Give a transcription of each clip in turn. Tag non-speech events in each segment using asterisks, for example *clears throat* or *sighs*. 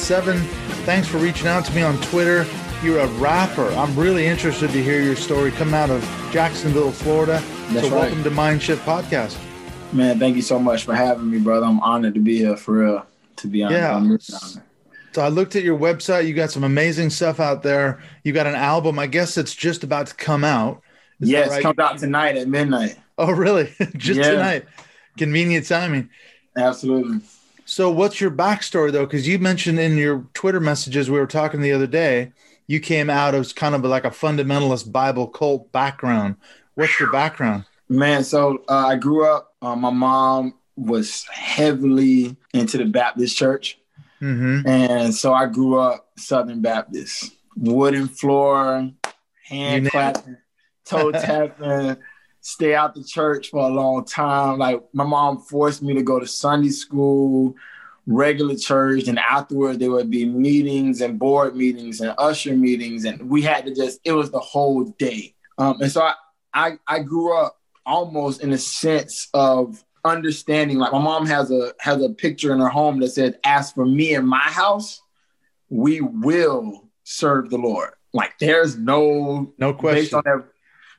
Seven. Thanks for reaching out to me on Twitter. You're a rapper. I'm really interested to hear your story coming out of Jacksonville, Florida. That's so, right. welcome to Mind Shift Podcast. Man, thank you so much for having me, brother. I'm honored to be here for real. To be honest, Yeah. Really. So, I looked at your website. You got some amazing stuff out there. You got an album. I guess it's just about to come out. Is Yes, right? comes out tonight at midnight. Oh, really? *laughs* just Yeah. tonight. Convenient timing. Absolutely. So, what's your backstory though? Because you mentioned in your Twitter messages we were talking the other day, you came out as kind of like a fundamentalist Bible cult background. What's your background? Man, so uh, I grew up. Uh, my mom was heavily into the Baptist church, Mm-hmm. and so I grew up Southern Baptist, wooden floor, hand clapping, toe *laughs* tapping. Stay out the church for a long time. Like my mom forced me to go to Sunday school, regular church, and afterwards there would be meetings and board meetings and usher meetings, and we had to just. It was the whole day, um, and so I, I I grew up almost in a sense of understanding. Like my mom has a has a picture in her home that says, "As for me and my house, we will serve the Lord." Like there's no No based question. on that.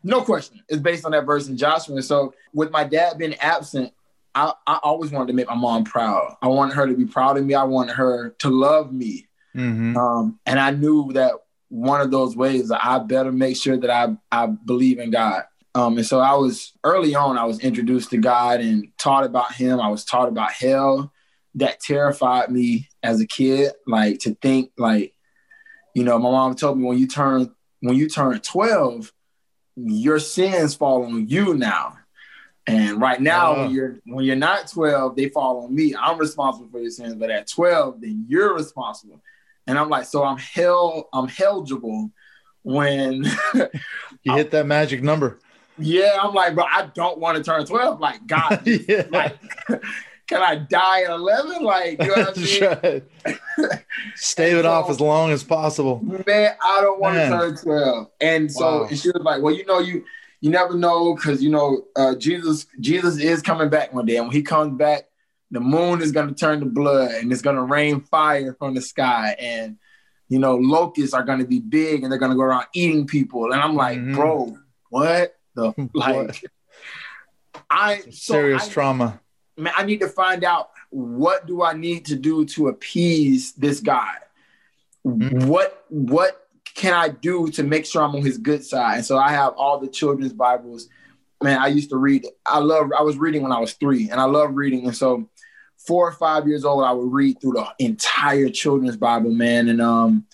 No question. It's based on that verse in Joshua. And so with my dad being absent, I, I always wanted to make my mom proud. I wanted her to be proud of me. I wanted her to love me. Mm-hmm. Um, and I knew that one of those ways I better make sure that I, I believe in God. Um, and so I was early on, I was introduced to God and taught about him. I was taught about hell. That terrified me as a kid, like to think like, you know, my mom told me when you turn when you turn 12, your sins fall on you now. And right now, Oh. when you're when you're not 12, they fall on me. I'm responsible for your sins, but at 12, then you're responsible. And I'm like, so I'm hell, I'm eligible when *laughs* You hit that magic number. yeah, I'm like, bro, I don't want to turn 12. Like, God, *laughs* yeah. like, can I die at 11? Like, you know what I *laughs* mean? Right. *laughs* Stave it off as long as possible. man, I don't want to turn 12. And so Wow. she was like, well, you know, you you never know because you know uh, Jesus Jesus is coming back one day, and when he comes back, the moon is going to turn to blood, and it's going to rain fire from the sky, and you know locusts are going to be big, and they're going to go around eating people. And I'm like, Mhm. bro, what the *laughs* like? I so Serious I- trauma. Man, I need to find out what do I need to do to appease this guy. Mhm. What what can I do to make sure I'm on his good side? And so I have all the children's Bibles. Man, I used to read. I love. I was reading when I was three, and I love reading. And so, four or five years old, I would read through the entire children's Bible, man, and um,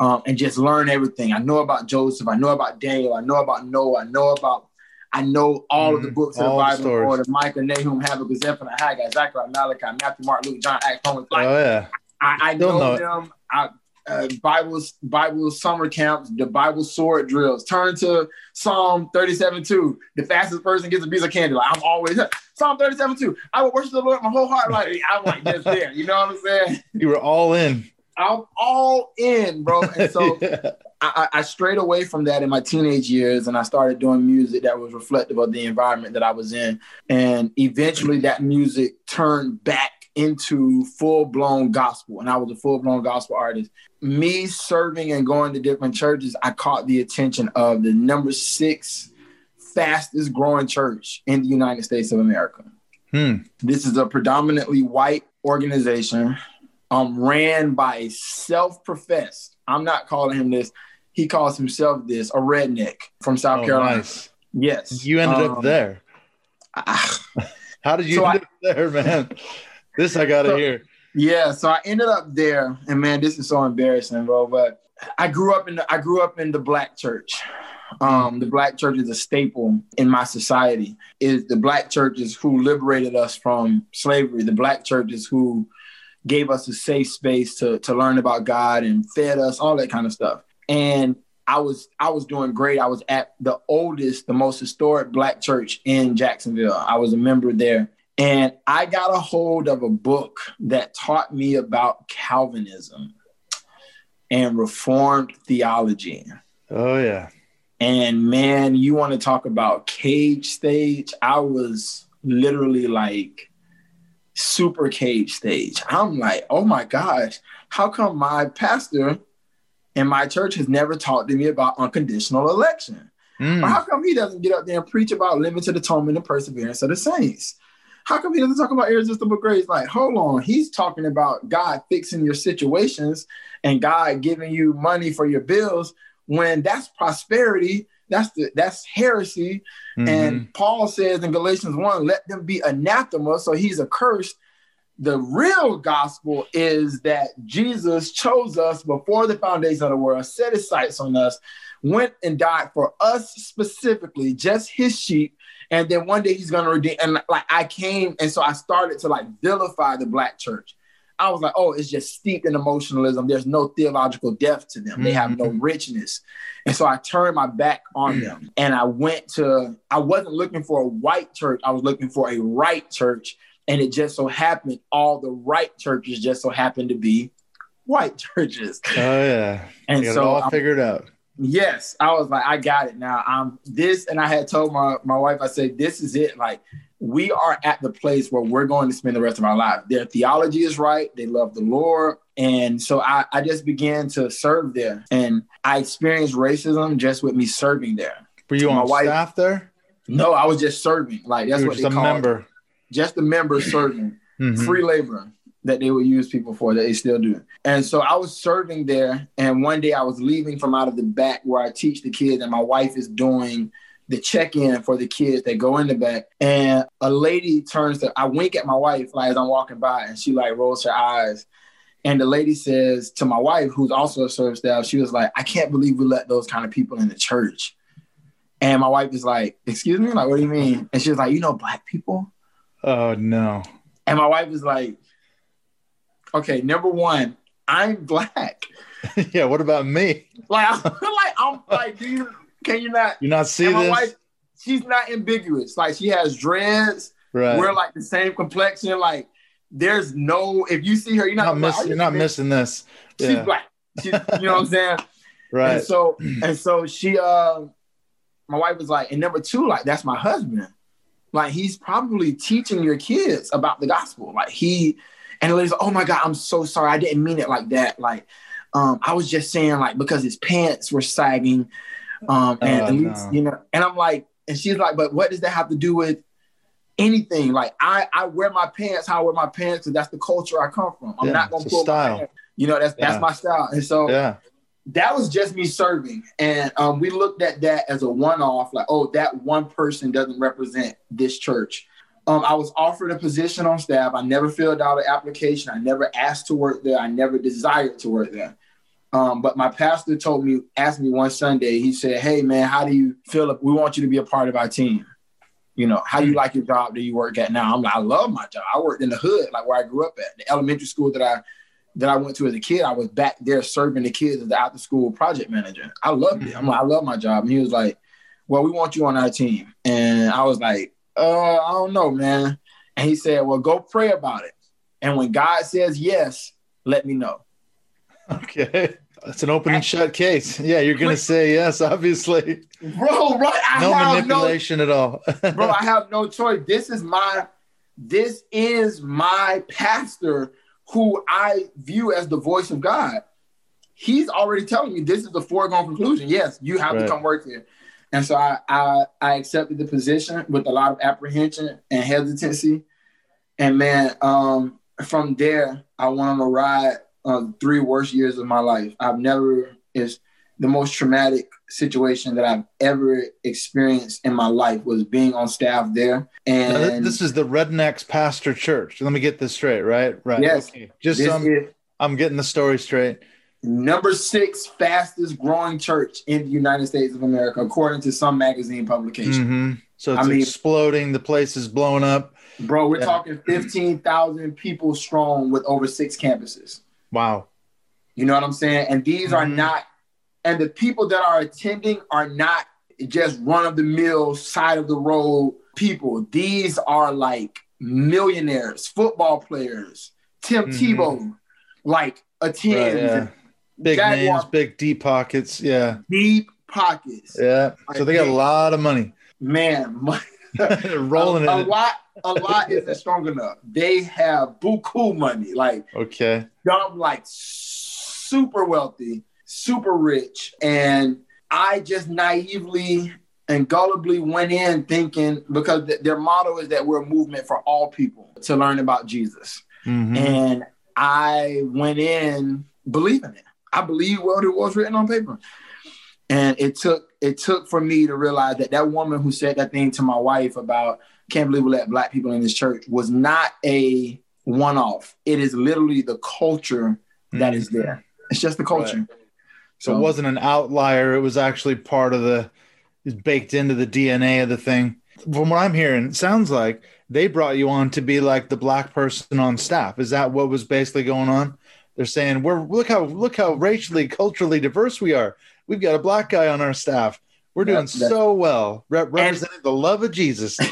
um, and just learn everything. I know about Joseph. I know about Daniel. I know about Noah. I know about. I know all of the Mhm. books of the All the Bible, in stories. order: Micah, Nahum, Habakkuk, Zephaniah, Haggai, Zechariah, Malachi, Matthew, Mark, Luke, John, Acts, Romans. Like, oh yeah. I, I know, know them. I, uh, Bibles, Bible summer camps, the Bible sword drills. Turn to Psalm 37 2. The fastest person gets a piece of candy. Like I'm always Psalm 37 2. I will worship the Lord with my whole heart. Like I'm like just there. You know what I'm saying? You were all in. I'm all in, bro. And so *laughs* Yeah. I, I strayed away from that in my teenage years and I started doing music that was reflective of the environment that I was in. And eventually that music turned back into full blown gospel. And I was a full blown gospel artist. Me serving and going to different churches, I caught the attention of the number six fastest growing church in the United States of America. Hmm. This is a predominantly white organization um, ran by a self-professed. I'm not calling him this. He calls himself this a redneck from South Oh, Carolina. nice. Yes, You ended up Um, there. ah, *sighs* How did you so end up there, man? This I gotta So- hear. yeah, so I ended up there, and man, this is so embarrassing, bro. But I grew up in the I grew up in the black church. Um, the black church is a staple in my society. Is the black churches who liberated us from slavery. The black churches who gave us a safe space to to learn about God and fed us all that kind of stuff. And I was I was doing great. I was at the oldest, the most historic black church in Jacksonville. I was a member there. And I got a hold of a book that taught me about Calvinism and Reformed theology. Oh yeah. And man, you want to talk about cage stage? I was literally like super cage stage. I'm like, oh my gosh, how come my pastor and my church has never talked to me about unconditional election? Mm. How come he doesn't get up there and preach about limited atonement and perseverance of the saints? How come he doesn't talk about irresistible grace? Like, hold on, he's talking about God fixing your situations and God giving you money for your bills when that's prosperity. That's the that's heresy. Mm-hmm. And Paul says in Galatians 1, let them be anathema. So he's accursed. The real gospel is that Jesus chose us before the foundation of the world, set his sights on us, went and died for us specifically, just his sheep. And then one day he's gonna redeem. And like I came, and so I started to like vilify the black church. I was like, oh, it's just steeped in emotionalism. There's no theological depth to them. Mm-hmm. They have no mm-hmm. richness. And so I turned my back on them and I went to, I wasn't looking for a white church. I was looking for a right church. And it just so happened all the right churches just so happened to be white *laughs* churches. Oh yeah. And so all I'm, figured out. Yes. I was like, I got it now. I'm this, and I had told my, my wife, I said, this is it. Like we are at the place where we're going to spend the rest of our life. Their theology is right. They love the Lord. And so I, I just began to serve there. And I experienced racism just with me serving there. Were you My on wife, staff there? No, I was just serving. Like that's what they a call member. Just a member serving. mm-hmm. Free labor that they would use people for that they still do. And so I was serving there. And one day I was leaving from out of the back where I teach the kids, and my wife is doing the check-in for the kids that go in the back. And a lady turns to I wink at my wife like as I'm walking by and she like rolls her eyes. And the lady says to my wife, who's also a service staff, she was like, I can't believe we let those kind of people in the church. And my wife is like, excuse me? Like, what do you mean? And she was like, you know, black people? Oh no. And my wife is like, okay, number one, I'm black. *laughs* yeah, what about me? Like, *laughs* I'm like, I'm like, do you can you not? You not see this? Wife, she's not ambiguous. Like she has dreads. Right. We're like the same complexion. Like there's no. If you see her, you're not, not miss, You're not missing this. Yeah. She's black. She's, you know what I'm saying? *laughs* right. And so and so she. uh My wife was like, and number two, like that's my husband. Like he's probably teaching your kids about the gospel. Like he. And the lady's like, oh my God, I'm so sorry. I didn't mean it like that. Like, um, I was just saying, like, because his pants were sagging um, and oh, at least, no. you know, and I'm like, and she's like, but what does that have to do with anything? Like I, I wear my pants how I wear my pants because that's the culture I come from. I'm yeah, not gonna pull style. my pants. You know, that's yeah. that's my style. And so yeah. that was just me serving. And um, we looked at that as a one-off, like, oh, that one person doesn't represent this church. Um, I was offered a position on staff. I never filled out an application. I never asked to work there. I never desired to work there. Um, but my pastor told me, asked me one Sunday, he said, Hey man, how do you feel? We want you to be a part of our team. You know, how do you like your job that you work at now? I'm like, I love my job. I worked in the hood, like where I grew up at. The elementary school that I that I went to as a kid, I was back there serving the kids as the after school project manager. I loved it. I'm like, I love my job. And he was like, Well, we want you on our team. And I was like, uh, I don't know, man. And he said, Well, go pray about it. And when God says yes, let me know. Okay. That's an open and shut case. Yeah, you're gonna say yes, obviously. Bro, right? I no manipulation no, at all. *laughs* bro, I have no choice. This is my this is my pastor who I view as the voice of God. He's already telling me this is the foregone conclusion. Yes, you have right. to come work here. And so I, I I accepted the position with a lot of apprehension and hesitancy. And man, um, from there I went on a ride uh, three worst years of my life. I've never is the most traumatic situation that I've ever experienced in my life was being on staff there. And this is the Rednecks Pastor Church. Let me get this straight, right? Right. Yes. Okay. Just um, I'm getting the story straight. number six fastest growing church in the United States of America, according to some magazine publication. hmm So it's I mean- exploding. The place is blowing up. Bro, we're Yeah. talking 15,000 people strong with over six campuses. Wow. You know what I'm saying? And these are Mhm. not, and the people that are attending are not just run of the mill, side of the road people. These are like millionaires, football players, Tim Mhm. Tebow, like attends Right, yeah. Big Jaguar- names, big deep pockets. Yeah. deep pockets. Yeah. So they got a lot of money. Man, *laughs* *laughs* They're rolling a, a it. lot, a lot isn't strong enough. They have buku money, like Okay. dumb, like super wealthy, super rich. And I just naively and gullibly went in thinking because th- their motto is that we're a movement for all people to learn about Jesus. Mhm. And I went in believing it. I believe what it was written on paper. And it took it took for me to realize that that woman who said that thing to my wife about can't believe we let black people in this church was not a one off. It is literally the culture that is mm-hmm. there. It's just the culture. So it wasn't an outlier. It was actually part of the, it's baked into the DNA of the thing. From what I'm hearing, it sounds like they brought you on to be like the black person on staff. Is that what was basically going on? They're saying we're look how look how racially, culturally diverse we are. We've got a black guy on our staff. We're doing so well, re- representing the love of Jesus. *laughs* and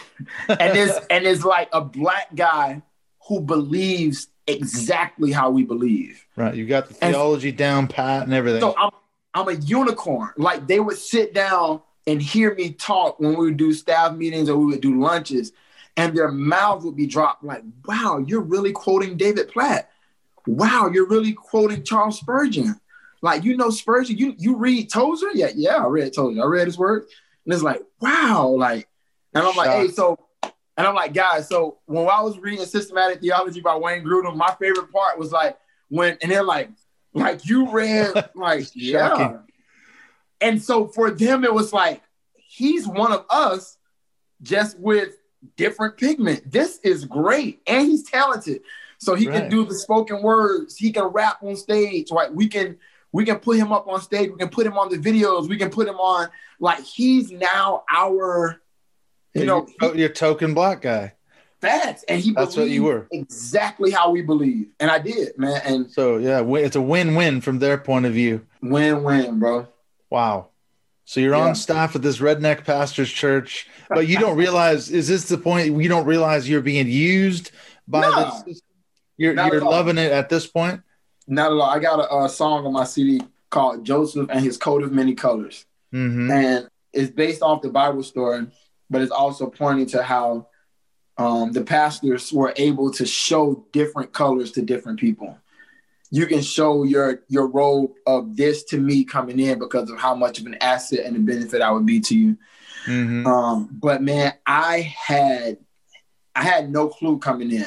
it's and it's like a black guy who believes exactly how we believe. right, you got the And- theology down pat and everything. So I'm I'm a unicorn. Like they would sit down and hear me talk when we would do staff meetings or we would do lunches, and their mouths would be dropped like, "Wow, you're really quoting David Platt. Wow, you're really quoting Charles Spurgeon. Like you know Spurgeon. You you read Tozer? Yeah, yeah, I read Tozer. I read his work, and it's like, wow, like, and I'm like, hey, so. And I'm like, guys, so when I was reading systematic theology by Wayne Grudem, my favorite part was like when, and they're like, like you read, *laughs* like, yeah. Shocking. And so for them, it was like, he's one of us, just with different pigment. This is great. And he's talented. So he Right. can do the spoken words, he can rap on stage, right? We can we can put him up on stage, we can put him on the videos, we can put him on like he's now our you know you're, oh, you're a token black guy. facts. And he That's what you were. exactly how we believe. And I did, man. And So yeah, it's a win-win from their point of view. win-win, bro. Wow. So you're Yeah. on staff at this redneck pastor's church, but you don't *laughs* realize is this the point you don't realize you're being used by No. this? You're you're loving it at this point. Not at all. I got a, a song on my CD called Joseph and His Coat of Many Colors. hmm and it's based off the Bible story, but it's also pointing to how um, the pastors were able to show different colors to different people. You can show your your robe of this to me coming in because of how much of an asset and a benefit I would be to you. hmm Um, but man, I had I had no clue coming in.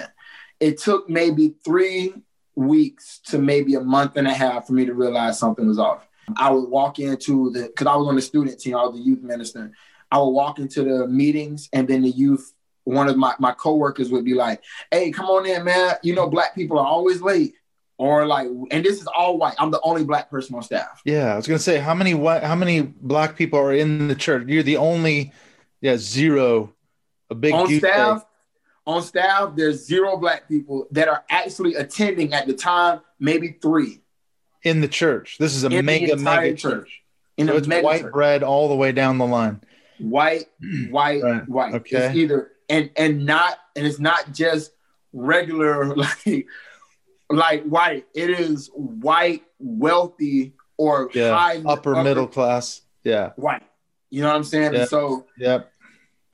It took maybe three weeks to maybe a month and a half for me to realize something was off. I would walk into the because I was on the student team, I was the youth minister. I would walk into the meetings and then the youth, one of my, my coworkers would be like, Hey, come on in, man. You know, black people are always late. Or like, and this is all white. I'm the only black person on staff. Yeah, I was gonna say how many white, how many black people are in the church? You're the only, yeah, zero. A big on staff, egg. On staff, there's zero black people that are actually attending at the time, maybe three in the church. This is a in mega mega church. church. In So a it's mega white church. bread all the way down the line. white, *clears throat* white, Right. white. Okay. It's either and and not and it's not just regular *laughs* like like white. It is white, wealthy, or Yeah, high Upper middle class. Yeah. white. You know what I'm saying? And so Yep.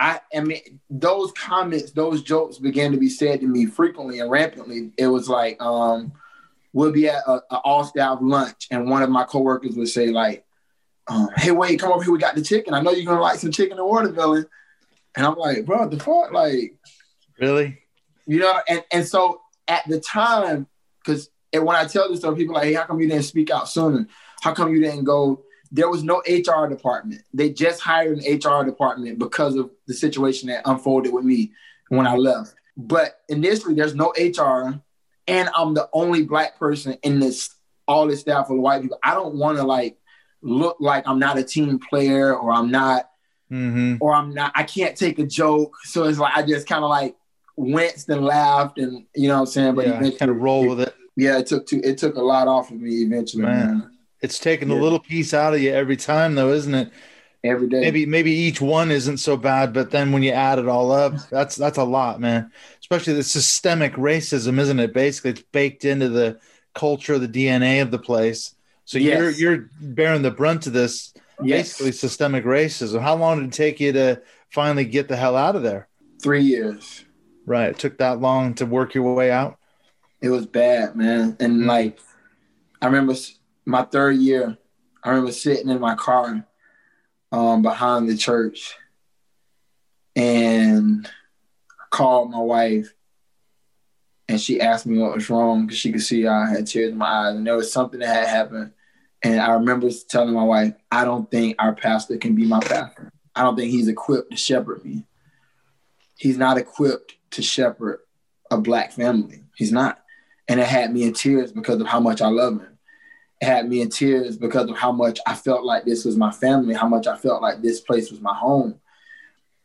I, I mean, those comments, those jokes began to be said to me frequently and rampantly. It was like, um, we'll be at a, a all staff lunch, and one of my coworkers would say, like, um, "Hey, wait, come over here. We got the chicken. I know you're gonna like some chicken and watermelon." And I'm like, "Bro, the fuck, like, Really? you know?" And and so at the time, because when I tell this story, people are like, "Hey, how come you didn't speak out sooner? How come you didn't go?" There was no HR department. They just hired an HR department because of the situation that unfolded with me when I left. But initially, there's no HR, and I'm the only black person in this all this staff of white people. I don't want to like look like I'm not a team player or I'm not Mm-hmm. or I'm not I can't take a joke. So it's like I just kind of like winced and laughed and you know what I'm saying. But yeah, kind of roll with it. yeah, it took two, it took a lot off of me eventually, Man. man. It's taking a little piece out of you every time, though, isn't it? Every day. Maybe maybe each one isn't so bad, but then when you add it all up, that's that's a lot, man. Especially the systemic racism, isn't it? Basically, it's baked into the culture, the DNA of the place. So you're you're bearing the brunt of this yes. basically systemic racism. How long did it take you to finally get the hell out of there? Three years. Right. It took that long to work your way out. It was bad, man. And Mm. like, I remember my third year, I remember sitting in my car um, behind the church and I called my wife and she asked me what was wrong because she could see I had tears in my eyes and there was something that had happened. And I remember telling my wife, I don't think our pastor can be my pastor. I don't think he's equipped to shepherd me. He's not equipped to shepherd a black family. He's not. And it had me in tears because of how much I love him. Had me in tears because of how much I felt like this was my family, how much I felt like this place was my home.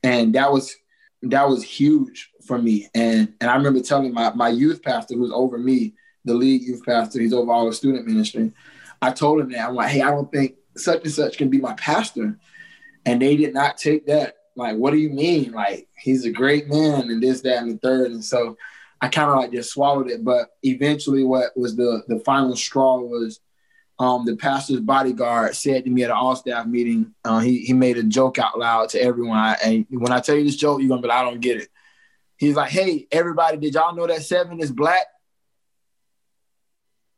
And that was that was huge for me. And and I remember telling my, my youth pastor who's over me, the lead youth pastor, he's over all the student ministry. I told him that I'm like, hey, I don't think such and such can be my pastor. And they did not take that. Like, what do you mean? Like, he's a great man and this, that, and the third. And so I kind of like just swallowed it. But eventually, what was the the final straw was um, the pastor's bodyguard said to me at an all staff meeting. Uh, he he made a joke out loud to everyone. And when I tell you this joke, you're gonna be like, I don't get it. He's like, Hey, everybody, did y'all know that seven is black?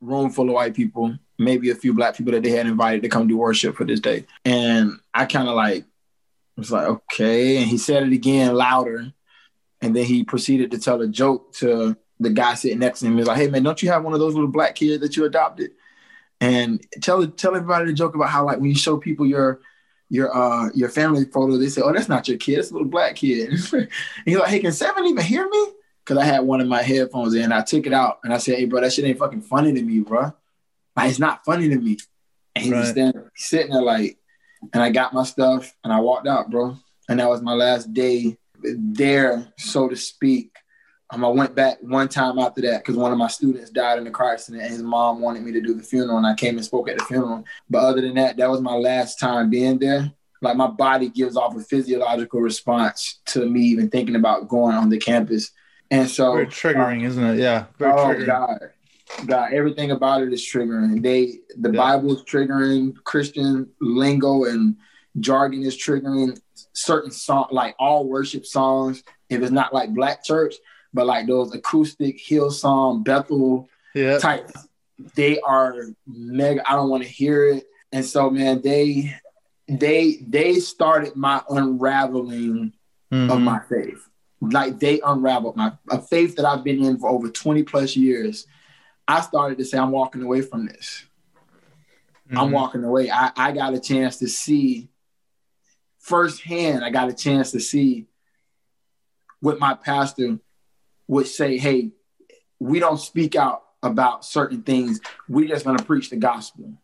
Room full of white people, maybe a few black people that they had invited to come do worship for this day. And I kind of like was like, okay. And he said it again louder. And then he proceeded to tell a joke to the guy sitting next to him. He's like, "Hey man, don't you have one of those little black kids that you adopted?" And tell tell everybody the joke about how like when you show people your your uh your family photo, they say, "Oh, that's not your kid, it's a little black kid." *laughs* and he's like, "Hey, can Seven even hear me?" Because I had one of my headphones in. I took it out and I said, "Hey, bro, that shit ain't fucking funny to me, bro. Like it's not funny to me." And he was Right. standing, sitting there like, and I got my stuff and I walked out, bro. And that was my last day there, so to speak. Um, I went back one time after that because one of my students died in a car accident and his mom wanted me to do the funeral and I came and spoke at the funeral. But other than that, that was my last time being there. Like my body gives off a physiological response to me even thinking about going on the campus. And so Very triggering, isn't it? Yeah. Very oh triggering. God. God, everything about it is triggering. They the Yeah. Bible is triggering, Christian lingo and jargon is triggering certain song like all worship songs. If it's not like black church, but like those acoustic Hillsong, Bethel Yeah. type, they are mega. I don't want to hear it. And so man, they they they started my unraveling of Mhm. my faith. Like they unraveled my a faith that I've been in for over 20 plus years. I started to say, I'm walking away from this. I'm Mhm. walking away. I, I got a chance to see firsthand, I got a chance to see what my pastor would say, hey, we don't speak out about certain things. We're just gonna preach the gospel.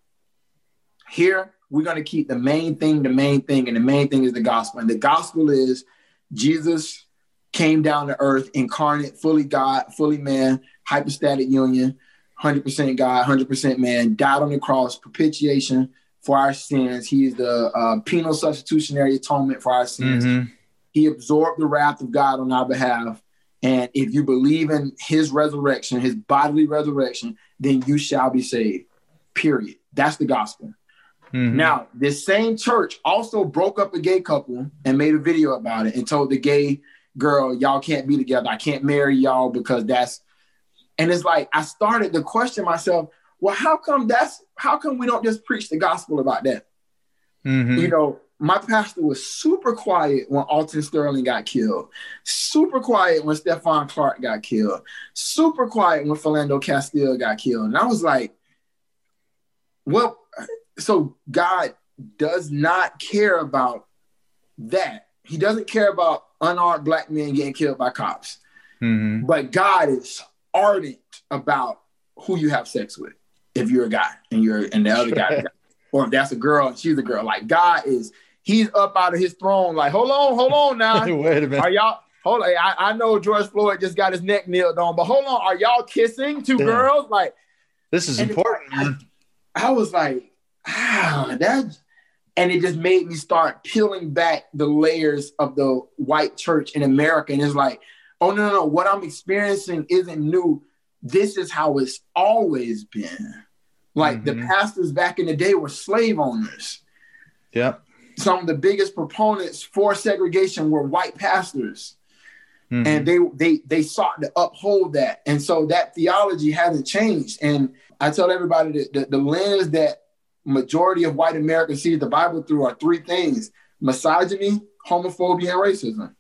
Here, we're gonna keep the main thing, the main thing, and the main thing is the gospel. And the gospel is Jesus came down to earth, incarnate, fully God, fully man, hypostatic union, 100% God, 100% man, died on the cross, propitiation for our sins. He is the uh, penal substitutionary atonement for our sins. Mhm. He absorbed the wrath of God on our behalf. And if you believe in his resurrection, his bodily resurrection, then you shall be saved. Period. That's the gospel. Mhm. Now, this same church also broke up a gay couple and made a video about it and told the gay girl, y'all can't be together. I can't marry y'all because that's and it's like I started to question myself, well, how come that's how come we don't just preach the gospel about that? Mhm. You know, my pastor was super quiet when Alton Sterling got killed, super quiet when Stephon Clark got killed, super quiet when Philando Castile got killed. And I was like, well, so God does not care about that. He doesn't care about unarmed black men getting killed by cops. Mhm. But God is ardent about who you have sex with. if you're a guy and you're and the other guy, *laughs* or if that's a girl and she's a girl. Like God is he's up out of his throne. Like, hold on, hold on *laughs* now. Wait a minute. Are y'all hold on? I, I know George Floyd just got his neck nailed on, but hold on, are y'all kissing two girls? Like This is important, man. I was like, ah, that and it just made me start peeling back the layers of the white church in America. And it's like, oh no, no, no, what I'm experiencing isn't new. This is how it's always been. Like the Mhm. pastors back in the day were slave owners. Yep. Some of the biggest proponents for segregation were white pastors. Mhm. and they they they sought to uphold that. And so that theology hasn't changed. And i tell everybody that the, the lens that majority of white Americans sees the bible through are three things misogyny homophobia and racism.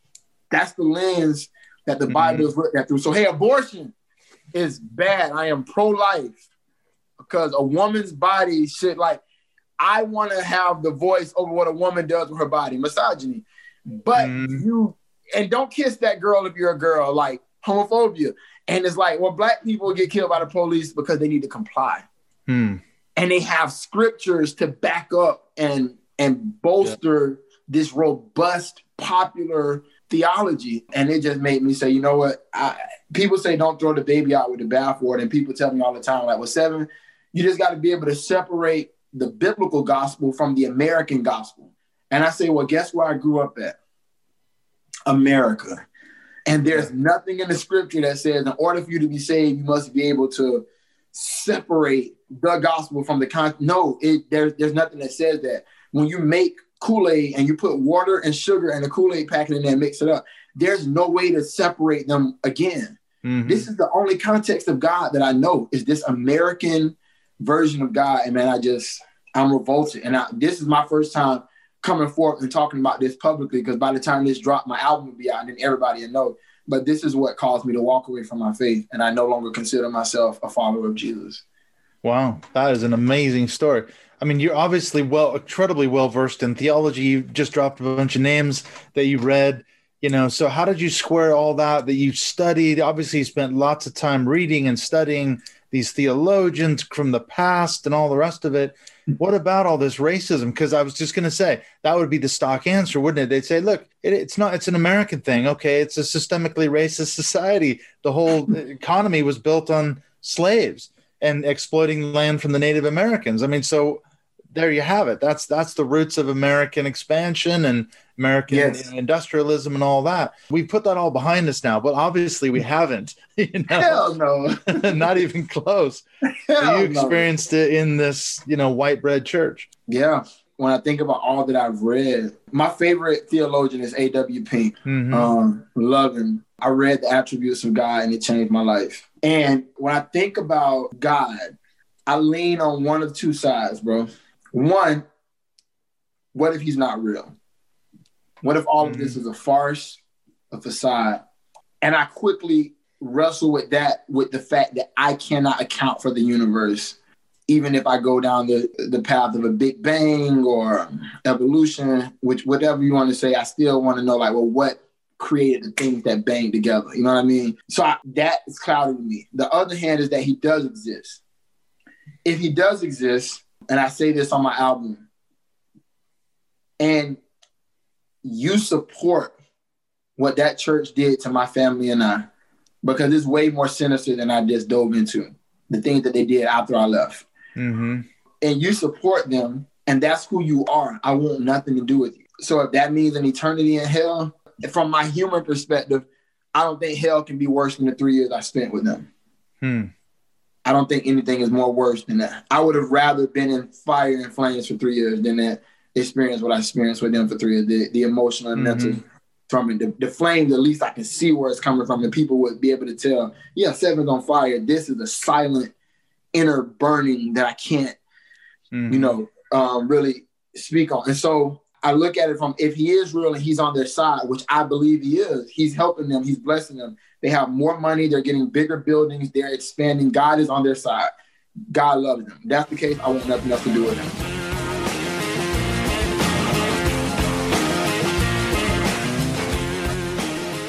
That's the lens that the Mhm. bible is looked at through. So hey abortion is bad. I am pro-life because a woman's body should like i want to have the voice over what a woman does with her body misogyny but Mhm. you and don't kiss that girl if you're a girl, like homophobia. And it's like, well, black people get killed by the police because they need to comply. Hmm. And they have scriptures to back up and and bolster this robust, popular theology. And it just made me say, you know what? I, people say don't throw the baby out with the bathwater. And people tell me all the time, like, well, seven, you just got to be able to separate the biblical gospel from the American gospel. And I say, well, guess where I grew up at? America. And there's nothing in the scripture that says, in order for you to be saved, you must be able to separate the gospel from the con. No, it, there's there's nothing that says that. When you make Kool-Aid and you put water and sugar and a Kool-Aid packet in there and mix it up, there's no way to separate them again. Mhm. This is the only context of God that I know is this American version of God. And man, I just I'm revolted. And I, this is my first time coming forth and talking about this publicly because by the time this dropped, my album will be out and then everybody will know. But this is what caused me to walk away from my faith, and I no longer consider myself a follower of Jesus. Wow, that is an amazing story. I mean, you're obviously well, incredibly well versed in theology. You just dropped a bunch of names that you read. You know, so how did you square all that that you studied? Obviously, you spent lots of time reading and studying these theologians from the past and all the rest of it. What about all this racism? Because I was just going to say that would be the stock answer, wouldn't it? They'd say, "Look, it, it's not. It's an American thing. Okay, it's a systemically racist society. The whole *laughs* economy was built on slaves." and exploiting land from the Native Americans. I mean, so there you have it. That's that's the roots of American expansion and American Yes. industrialism and all that. We put that all behind us now, but obviously we haven't. *laughs* You Hell no. *laughs* not even close. *laughs* You no. experienced it in this, you know, white bread church. Yeah. When I think about all that I've read, my favorite theologian is A.W. Pink. Mhm. um, love him. I read the attributes of God and it changed my life. And when I think about God, I lean on one of two sides, bro. One, what if he's not real? What if all of this mm. is a farce, a facade? And I quickly wrestle with that, with the fact that I cannot account for the universe, even if I go down the, the path of a Big Bang or evolution, which whatever you want to say, I still want to know, like, well, what created the things that bang together? You know what I mean? So I, that is clouding me. The other hand is that he does exist. If he does exist, and I say this on my album, and you support what that church did to my family and I, because it's way more sinister than I just dove into. The things that they did after I left. Mhm. And you support them, and that's who you are. I want nothing to do with you. So if that means an eternity in hell, from my human perspective, I don't think hell can be worse than the three years I spent with them. Hmm. I don't think anything is more worse than that. I would have rather been in fire and flames for three years than that experience what I experienced with them for three years. The, the emotional and mental from it. The, the flames, at least I can see where it's coming from, and people would be able to tell, yeah, seven's on fire. This is a silent inner burning that I can't, Mhm. you know, um, really speak on. And so I look at it from if he is real and he's on their side, which I believe he is, he's helping them, he's blessing them. They have more money, they're getting bigger buildings, they're expanding. God is on their side. God loves them. If that's the case, I want nothing else to do with them.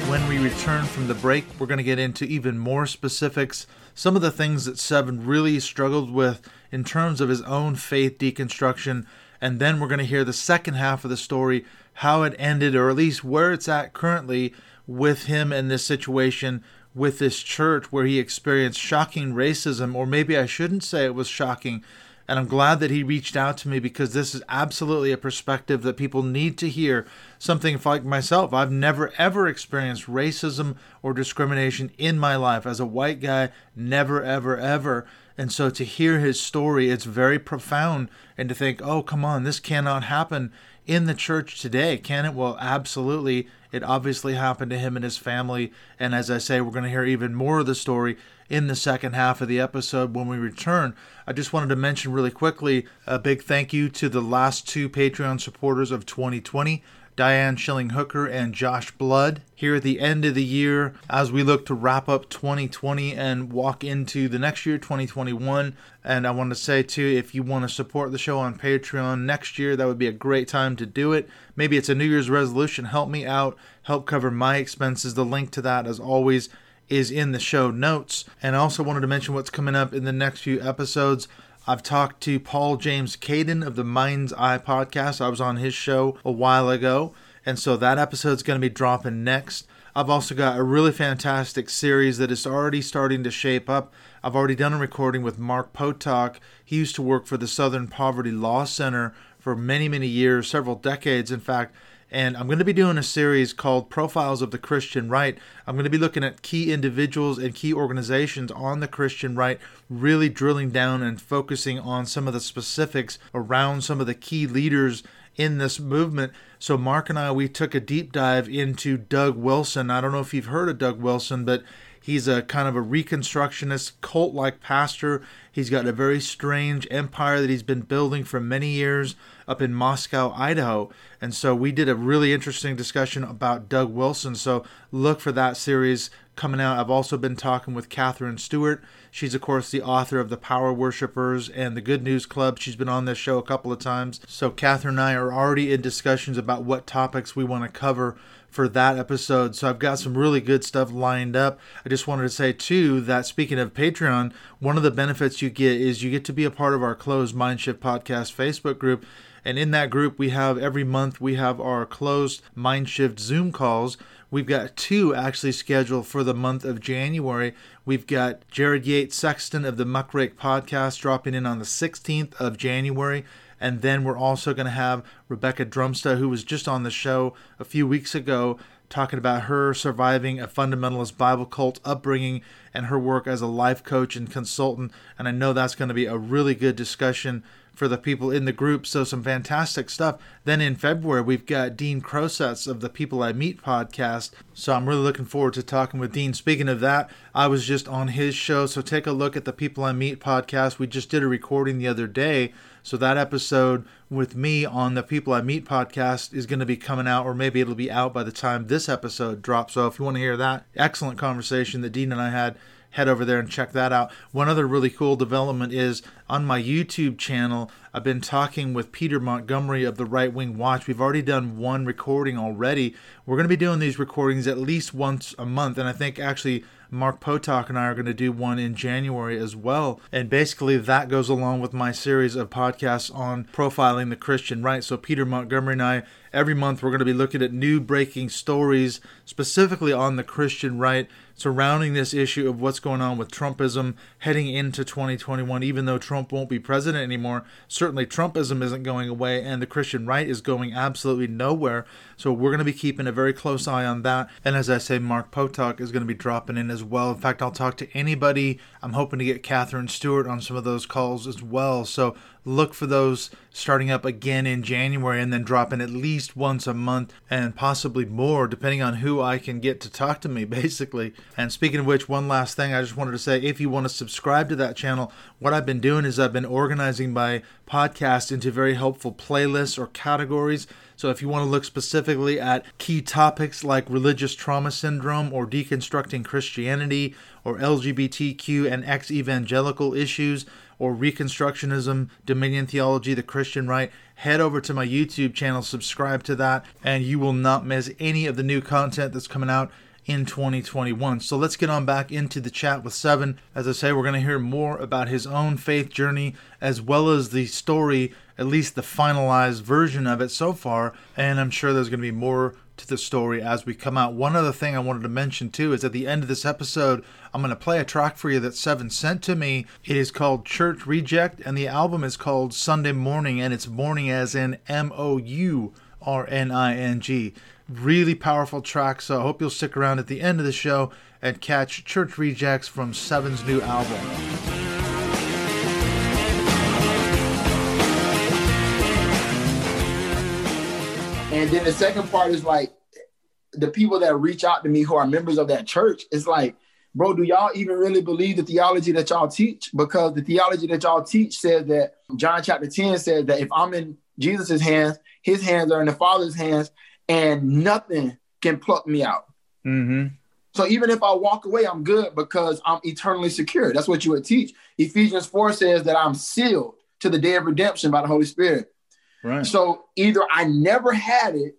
When we return from the break, we're going to get into even more specifics, some of the things that Seven really struggled with in terms of his own faith deconstruction. And then we're going to hear the second half of the story, how it ended, or at least where it's at currently with him in this situation with this church where he experienced shocking racism, or maybe I shouldn't say it was shocking. And I'm glad that he reached out to me because this is absolutely a perspective that people need to hear. Something like myself, I've never ever experienced racism or discrimination in my life as a white guy, never, ever, ever. And so to hear his story, it's very profound. And to think, oh, come on, this cannot happen in the church today, can it? Well, absolutely. It obviously happened to him and his family. And as I say, we're going to hear even more of the story in the second half of the episode when we return. I just wanted to mention really quickly a big thank you to the last two Patreon supporters of 2020. Diane Schilling Hooker and Josh Blood here at the end of the year as we look to wrap up 2020 and walk into the next year, 2021. And I want to say, too, if you want to support the show on Patreon next year, that would be a great time to do it. Maybe it's a New Year's resolution. Help me out, help cover my expenses. The link to that, as always, is in the show notes. And I also wanted to mention what's coming up in the next few episodes. I've talked to Paul James Caden of the Mind's Eye podcast. I was on his show a while ago, and so that episode's going to be dropping next. I've also got a really fantastic series that is already starting to shape up. I've already done a recording with Mark Potok. He used to work for the Southern Poverty Law Center for many, many years, several decades, in fact and I'm going to be doing a series called Profiles of the Christian Right. I'm going to be looking at key individuals and key organizations on the Christian right, really drilling down and focusing on some of the specifics around some of the key leaders in this movement. So, Mark and I, we took a deep dive into Doug Wilson. I don't know if you've heard of Doug Wilson, but he's a kind of a Reconstructionist, cult like pastor. He's got a very strange empire that he's been building for many years up in Moscow, Idaho. And so we did a really interesting discussion about Doug Wilson. So look for that series coming out. I've also been talking with Katherine Stewart. She's, of course, the author of The Power Worshippers and The Good News Club. She's been on this show a couple of times. So Katherine and I are already in discussions about what topics we want to cover for that episode. So I've got some really good stuff lined up. I just wanted to say too that speaking of Patreon, one of the benefits you get is you get to be a part of our closed Mindshift podcast Facebook group. And in that group, we have every month we have our closed Mindshift Zoom calls. We've got two actually scheduled for the month of January. We've got Jared Yates Sexton of the Muckrake podcast dropping in on the 16th of January. And then we're also going to have Rebecca Drumsta, who was just on the show a few weeks ago, talking about her surviving a fundamentalist Bible cult upbringing and her work as a life coach and consultant. And I know that's going to be a really good discussion for the people in the group. So some fantastic stuff. Then in February, we've got Dean Crosets of the People I Meet podcast. So I'm really looking forward to talking with Dean. Speaking of that, I was just on his show. So take a look at the People I Meet podcast. We just did a recording the other day. So that episode with me on the People I Meet podcast is going to be coming out, or maybe it'll be out by the time this episode drops. So if you want to hear that excellent conversation that Dean and I had, head over there and check that out. One other really cool development is on my YouTube channel, I've been talking with Peter Montgomery of the Right Wing Watch. We've already done one recording already. We're going to be doing these recordings at least once a month, and I think actually Mark Potok and I are going to do one in January as well. And basically, that goes along with my series of podcasts on profiling the Christian right. So, Peter Montgomery and I, every month, we're going to be looking at new breaking stories specifically on the Christian right surrounding this issue of what's going on with Trumpism heading into 2021, even though Trump won't be president anymore. Certainly, Trumpism isn't going away, and the Christian right is going absolutely nowhere. So, we're going to be keeping a very close eye on that. And as I say, Mark Potok is going to be dropping in as well. In fact, I'll talk to anybody. I'm hoping to get Katherine Stewart on some of those calls as well. So, look for those starting up again in January and then dropping at least once a month and possibly more, depending on who I can get to talk to me, *laughs* basically. And speaking of which, one last thing I just wanted to say if you want to subscribe to that channel, what I've been doing is I've been organizing my podcast into very helpful playlists or categories. So if you want to look specifically at key topics like religious trauma syndrome or deconstructing Christianity or LGBTQ and ex evangelical issues, or Reconstructionism, Dominion Theology, the Christian Right, head over to my YouTube channel, subscribe to that, and you will not miss any of the new content that's coming out in 2021. So let's get on back into the chat with Seven. As I say, we're going to hear more about his own faith journey as well as the story, at least the finalized version of it so far. And I'm sure there's going to be more to the story as we come out. One other thing I wanted to mention too is at the end of this episode, I'm going to play a track for you that Seven sent to me. It is called Church Reject, and the album is called Sunday Mourning, and it's morning as in M O U R N I N G. Really powerful track, so I hope you'll stick around at the end of the show and catch Church Rejects from Seven's new album. And then the second part is like the people that reach out to me who are members of that church. It's like, bro, do y'all even really believe the theology that y'all teach? Because the theology that y'all teach says that John chapter 10 says that if I'm in Jesus' hands, his hands are in the Father's hands, and nothing can pluck me out. Mm-hmm. So even if I walk away, I'm good because I'm eternally secure. That's what you would teach. Ephesians 4 says that I'm sealed to the day of redemption by the Holy Spirit. Right. So either I never had it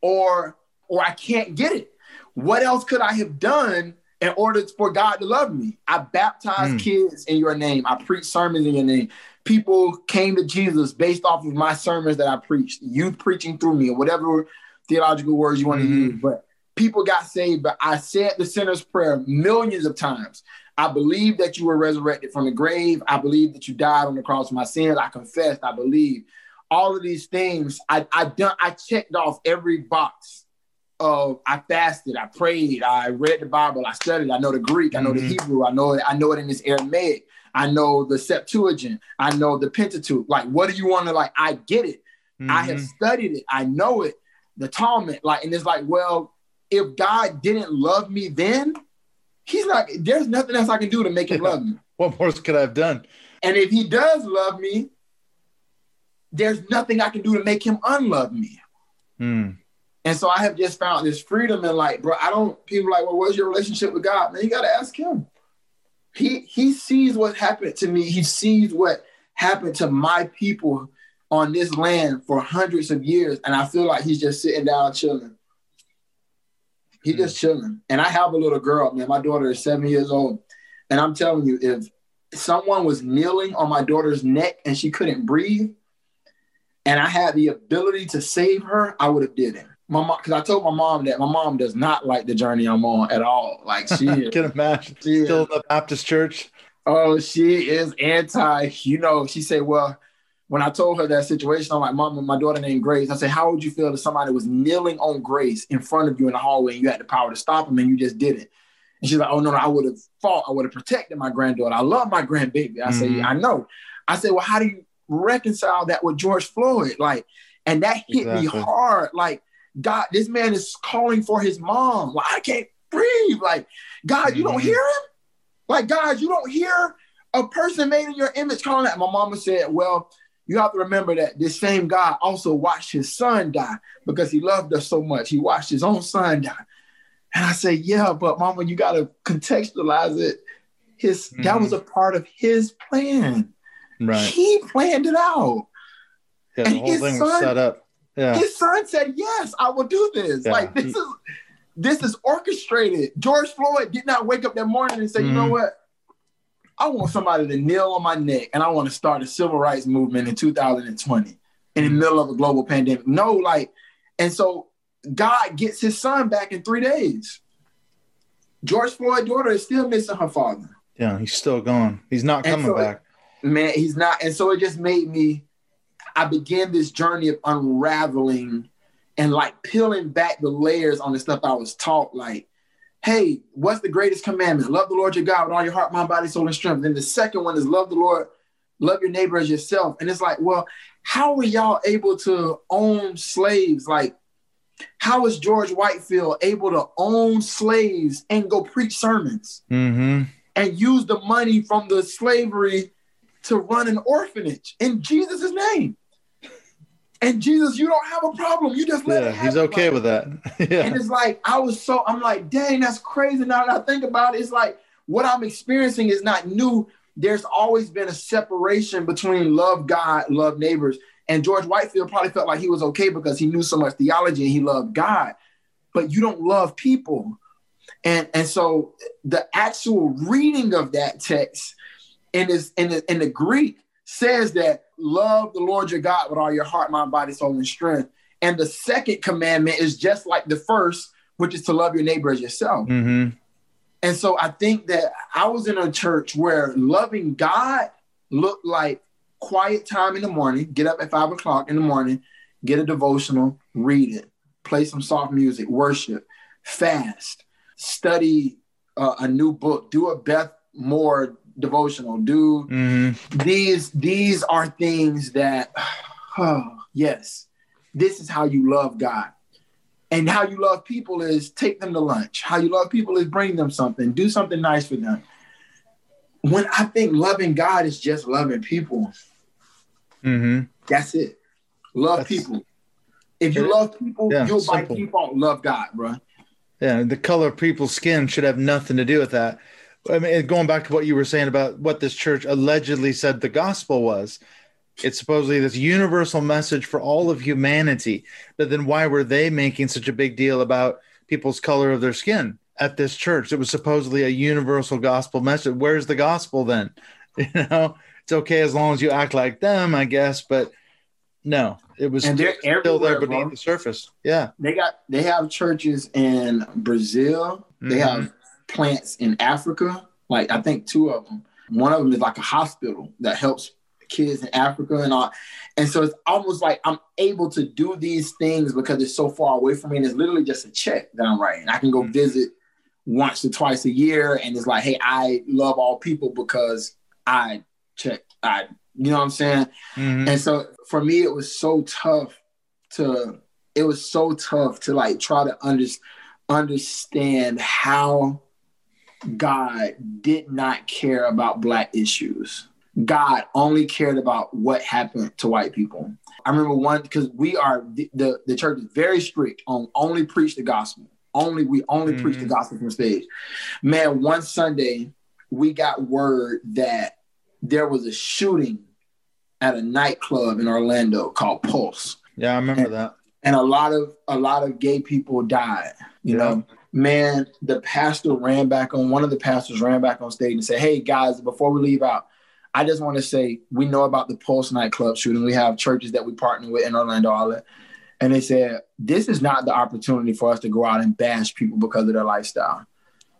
or or I can't get it. What else could I have done in order for God to love me? I baptized Mm. kids in your name. I preached sermons in your name. People came to Jesus based off of my sermons that I preached, youth preaching through me, or whatever theological words you want to Mhm. use. But people got saved. But I said the sinner's prayer millions of times. I believe that you were resurrected from the grave. I believe that you died on the cross for my sins. I confessed. I believe all of these things. I I done. I checked off every box. Of I fasted. I prayed. I read the Bible. I studied. I know the Greek. I know the Mhm. Hebrew. I know it. I know it in this Aramaic. I know the Septuagint. I know the Pentateuch. Like, what do you want to like? I get it. I have Mhm. studied it. I know it. The Talmud, like, and it's like, well, if God didn't love me then, He's not. There's nothing else I can do to make Him love me. *laughs* What more could I have done? And if He does love me, there's nothing I can do to make Him unlove me. Mm. And so I have just found this freedom and like, bro, I don't. People are like, well, what's your relationship with God? Man, you got to ask Him. He He sees what happened to me. He sees what happened to my people on this land for hundreds of years, and I feel like He's just sitting down chilling. He's just chilling. And I have a little girl, man. My daughter is seven years old, and I'm telling you, if someone was kneeling on my daughter's neck and she couldn't breathe, and I had the ability to save her, I would have did it. My mom, because I told my mom that my mom does not like the journey I'm on at all. Like she, *laughs* is- Can imagine. she is- Still in the Baptist church. oh, she is anti. You know, she said, well, when I told her that situation, I'm like, mom, my daughter named Grace. I said, how would you feel if somebody was kneeling on Grace in front of you in the hallway and you had the power to stop them and you just did it? And she's like, oh no, no, I would have fought. I would have protected my granddaughter. I love my grandbaby. I said, Mhm. I know. I said, well, how do you reconcile that with George Floyd? Like, and that hit me hard. Like, God, this man is calling for his mom. Like, I can't breathe. Like, God, you don't Mhm. hear him? Like, God, you don't hear a person made in your image calling that. My mama said, Well, you have to remember that this same God also watched his son die because he loved us so much. He watched his own son die. And I say, Yeah, but mama, you got to contextualize it. His that Mhm. was a part of his plan. Right. He planned it out. Yeah, the and whole his thing was son- set up. Yeah. His son said, "Yes, I will do this." Yeah, Like this is this is orchestrated. George Floyd did not wake up that morning and say, "You know Mhm. what? I want somebody to kneel on my neck and I want to start a civil rights movement in 2020 in the Mhm. middle of a global pandemic." No, like, and so God gets his son back in three days. George Floyd's daughter is still missing her father. Yeah, he's still gone. He's not coming so- back. man he's not and so it just made me i began this journey of unraveling and like peeling back the layers on the stuff i was taught like hey what's the greatest commandment love the lord your god with all your heart mind body soul and strength then the second one is love the lord love your neighbor as yourself and it's like well how were y'all able to own slaves like how is george whitefield able to own slaves and go preach sermons Mm-hmm. and use the money from the slavery to run an orphanage in Jesus' name. And Jesus, you don't have a problem. You just let Yeah, it he's happen. okay with that. *laughs* yeah. And it's like I was so I'm like, dang, that's crazy. Now that I think about it, it's like what I'm experiencing is not new. There's always been a separation between love God, love neighbors. And George Whitefield probably felt like he was okay because he knew so much theology and he loved God. but you don't love people. And and so the actual reading of that text in this in the, in the Greek says that love the Lord your God with all your heart, mind, body, soul, and strength. And the second commandment is just like the first, which is to love your neighbor as yourself. Mm-hmm. And so I think that I was in a church where loving God looked like quiet time in the morning, get up at five o'clock in the morning, get a devotional, read it, play some soft music, worship, fast, study uh, a new book, do a Beth Moore devotional, do Mm-hmm. these these are things that *sighs* oh, yes, this is how you love God. And how you love people is take them to lunch. How you love people is bring them something, do something nice for them. When I think loving God is just loving people, Mm-hmm. that's it. Love That's- people. If you love people, yeah, you'll by simple. default love God, bro. Yeah, the color of people's skin should have nothing to do with that. I mean, going back to what you were saying about what this church allegedly said the gospel was, it's supposedly this universal message for all of humanity. But then why were they making such a big deal about people's color of their skin at this church? It was supposedly a universal gospel message. Where's the gospel then? *laughs* You know, it's okay as long as you act like them, I guess, but no, it was And they're still there beneath bro. the surface. Yeah. They got they have churches in Brazil. They Mhm. have plants in Africa. Like I think two of them. One of them is like a hospital that helps kids in Africa and all. And so it's almost like I'm able to do these things because it's so far away from me. And it's literally just a check that I'm writing. I can go Mhm. visit once or twice a year, and it's like, hey, I love all people because I check. I, you know what I'm saying? Mhm. And so for me, it was so tough to, it was so tough to like try to under, understand how God did not care about Black issues. God only cared about what happened to white people. I remember one because we are the, the, the church is very strict on only preach the gospel. Only we only preach the Mhm. gospel from stage. Man, one Sunday we got word that there was a shooting at a nightclub in Orlando called Pulse Yeah, I remember that. and a lot of a lot of gay people died. You Yeah. know, man, the pastor ran back on one of the pastors ran back on stage and said, "Hey guys, before we leave out, I just want to say we know about the Pulse nightclub shooting. We have churches that we partner with in Orlando, all that." And they said, "This is not the opportunity for us to go out and bash people because of their lifestyle.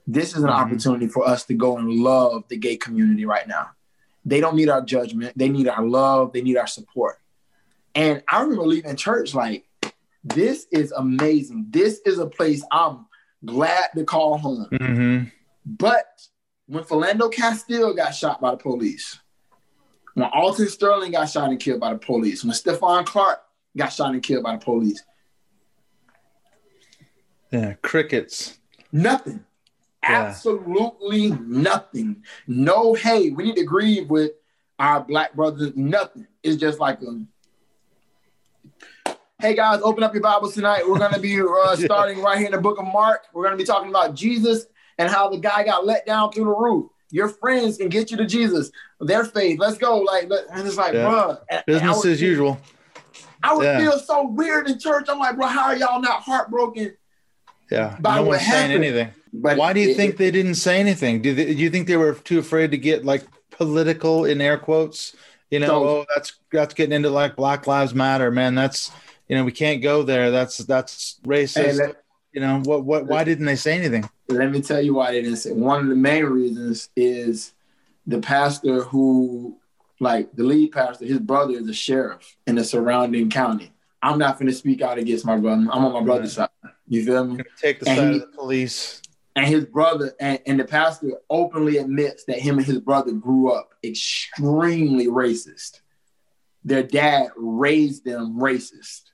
This is an Mhm. opportunity for us to go and love the gay community right now. They don't need our judgment. They need our love. They need our support." And I remember leaving church like, this is amazing. This is a place I'm glad to call home. hmm But when Philando Castile got shot by the police, when Alton Sterling got shot and killed by the police, when Stephon Clark got shot and killed by the police, Yeah, crickets. nothing. Yeah. Absolutely nothing. No, hey, we need to grieve with our black brothers. Nothing. It's just like a Hey guys, open up your Bibles tonight. We're going to be uh, *laughs* starting right here in the book of Mark. We're going to be talking about Jesus and how the guy got let down through the roof. Your friends can get you to Jesus, their faith. Let's go. Like, let- and it's like, Yeah. bruh. and- and I Business would as usual. I would Yeah. feel so weird in church. I'm like, bro, how are y'all not heartbroken? Yeah. By no what one's saying happened. anything. But Why do you it- think they didn't say anything? Do, they, do you think they were too afraid to get like political in air quotes? You know, So- oh, that's that's getting into like Black Lives Matter, man. That's you know, we can't go there. That's that's racist. Hey, let- you know, what what why didn't they say anything? let me tell you why they didn't say. One of the main reasons is the pastor who, like the lead pastor, his brother is a sheriff in the surrounding county. I'm not going to speak out against my brother. I'm on my brother's side. You feel me? Take the And side he- of the police. And his brother and, and the pastor openly admits that him and his brother grew up extremely racist. Their dad raised them racist.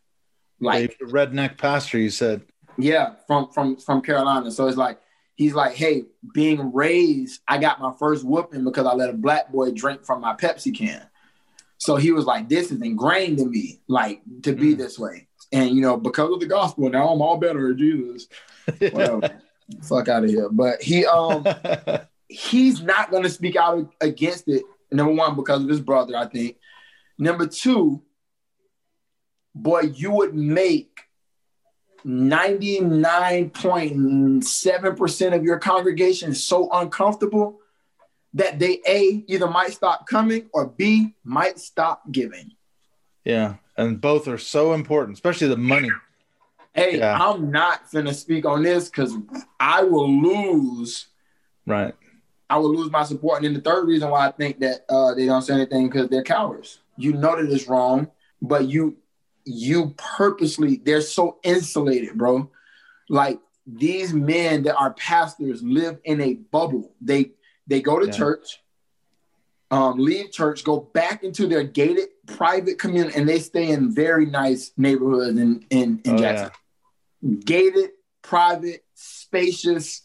Like the redneck pastor, you said. Yeah, from from from Carolina. So it's like he's like, hey, being raised, I got my first whooping because I let a black boy drink from my Pepsi can. So he was like, this is ingrained in me, like to be Mm. this way. And you know, because of the gospel, now I'm all better at Jesus. *laughs* Whatever. Fuck out of here. But he um *laughs* he's not gonna speak out against it. Number one, because of his brother, I think. Number two, boy, you would make 99.7% of your congregation so uncomfortable that they A, either might stop coming or B, might stop giving. Yeah. And both are so important, especially the money. Hey, Yeah. I'm not going to speak on this because I will lose. Right. I will lose my support. And then the third reason why I think that uh, they don't say anything because they're cowards. You know that it's wrong, but you you purposely they're so insulated, bro. Like these men that are pastors live in a bubble. They they go to Yeah. church, um, leave church, go back into their gated private community, and they stay in very nice neighborhoods in in, in Oh, Jackson. Gated, private, spacious,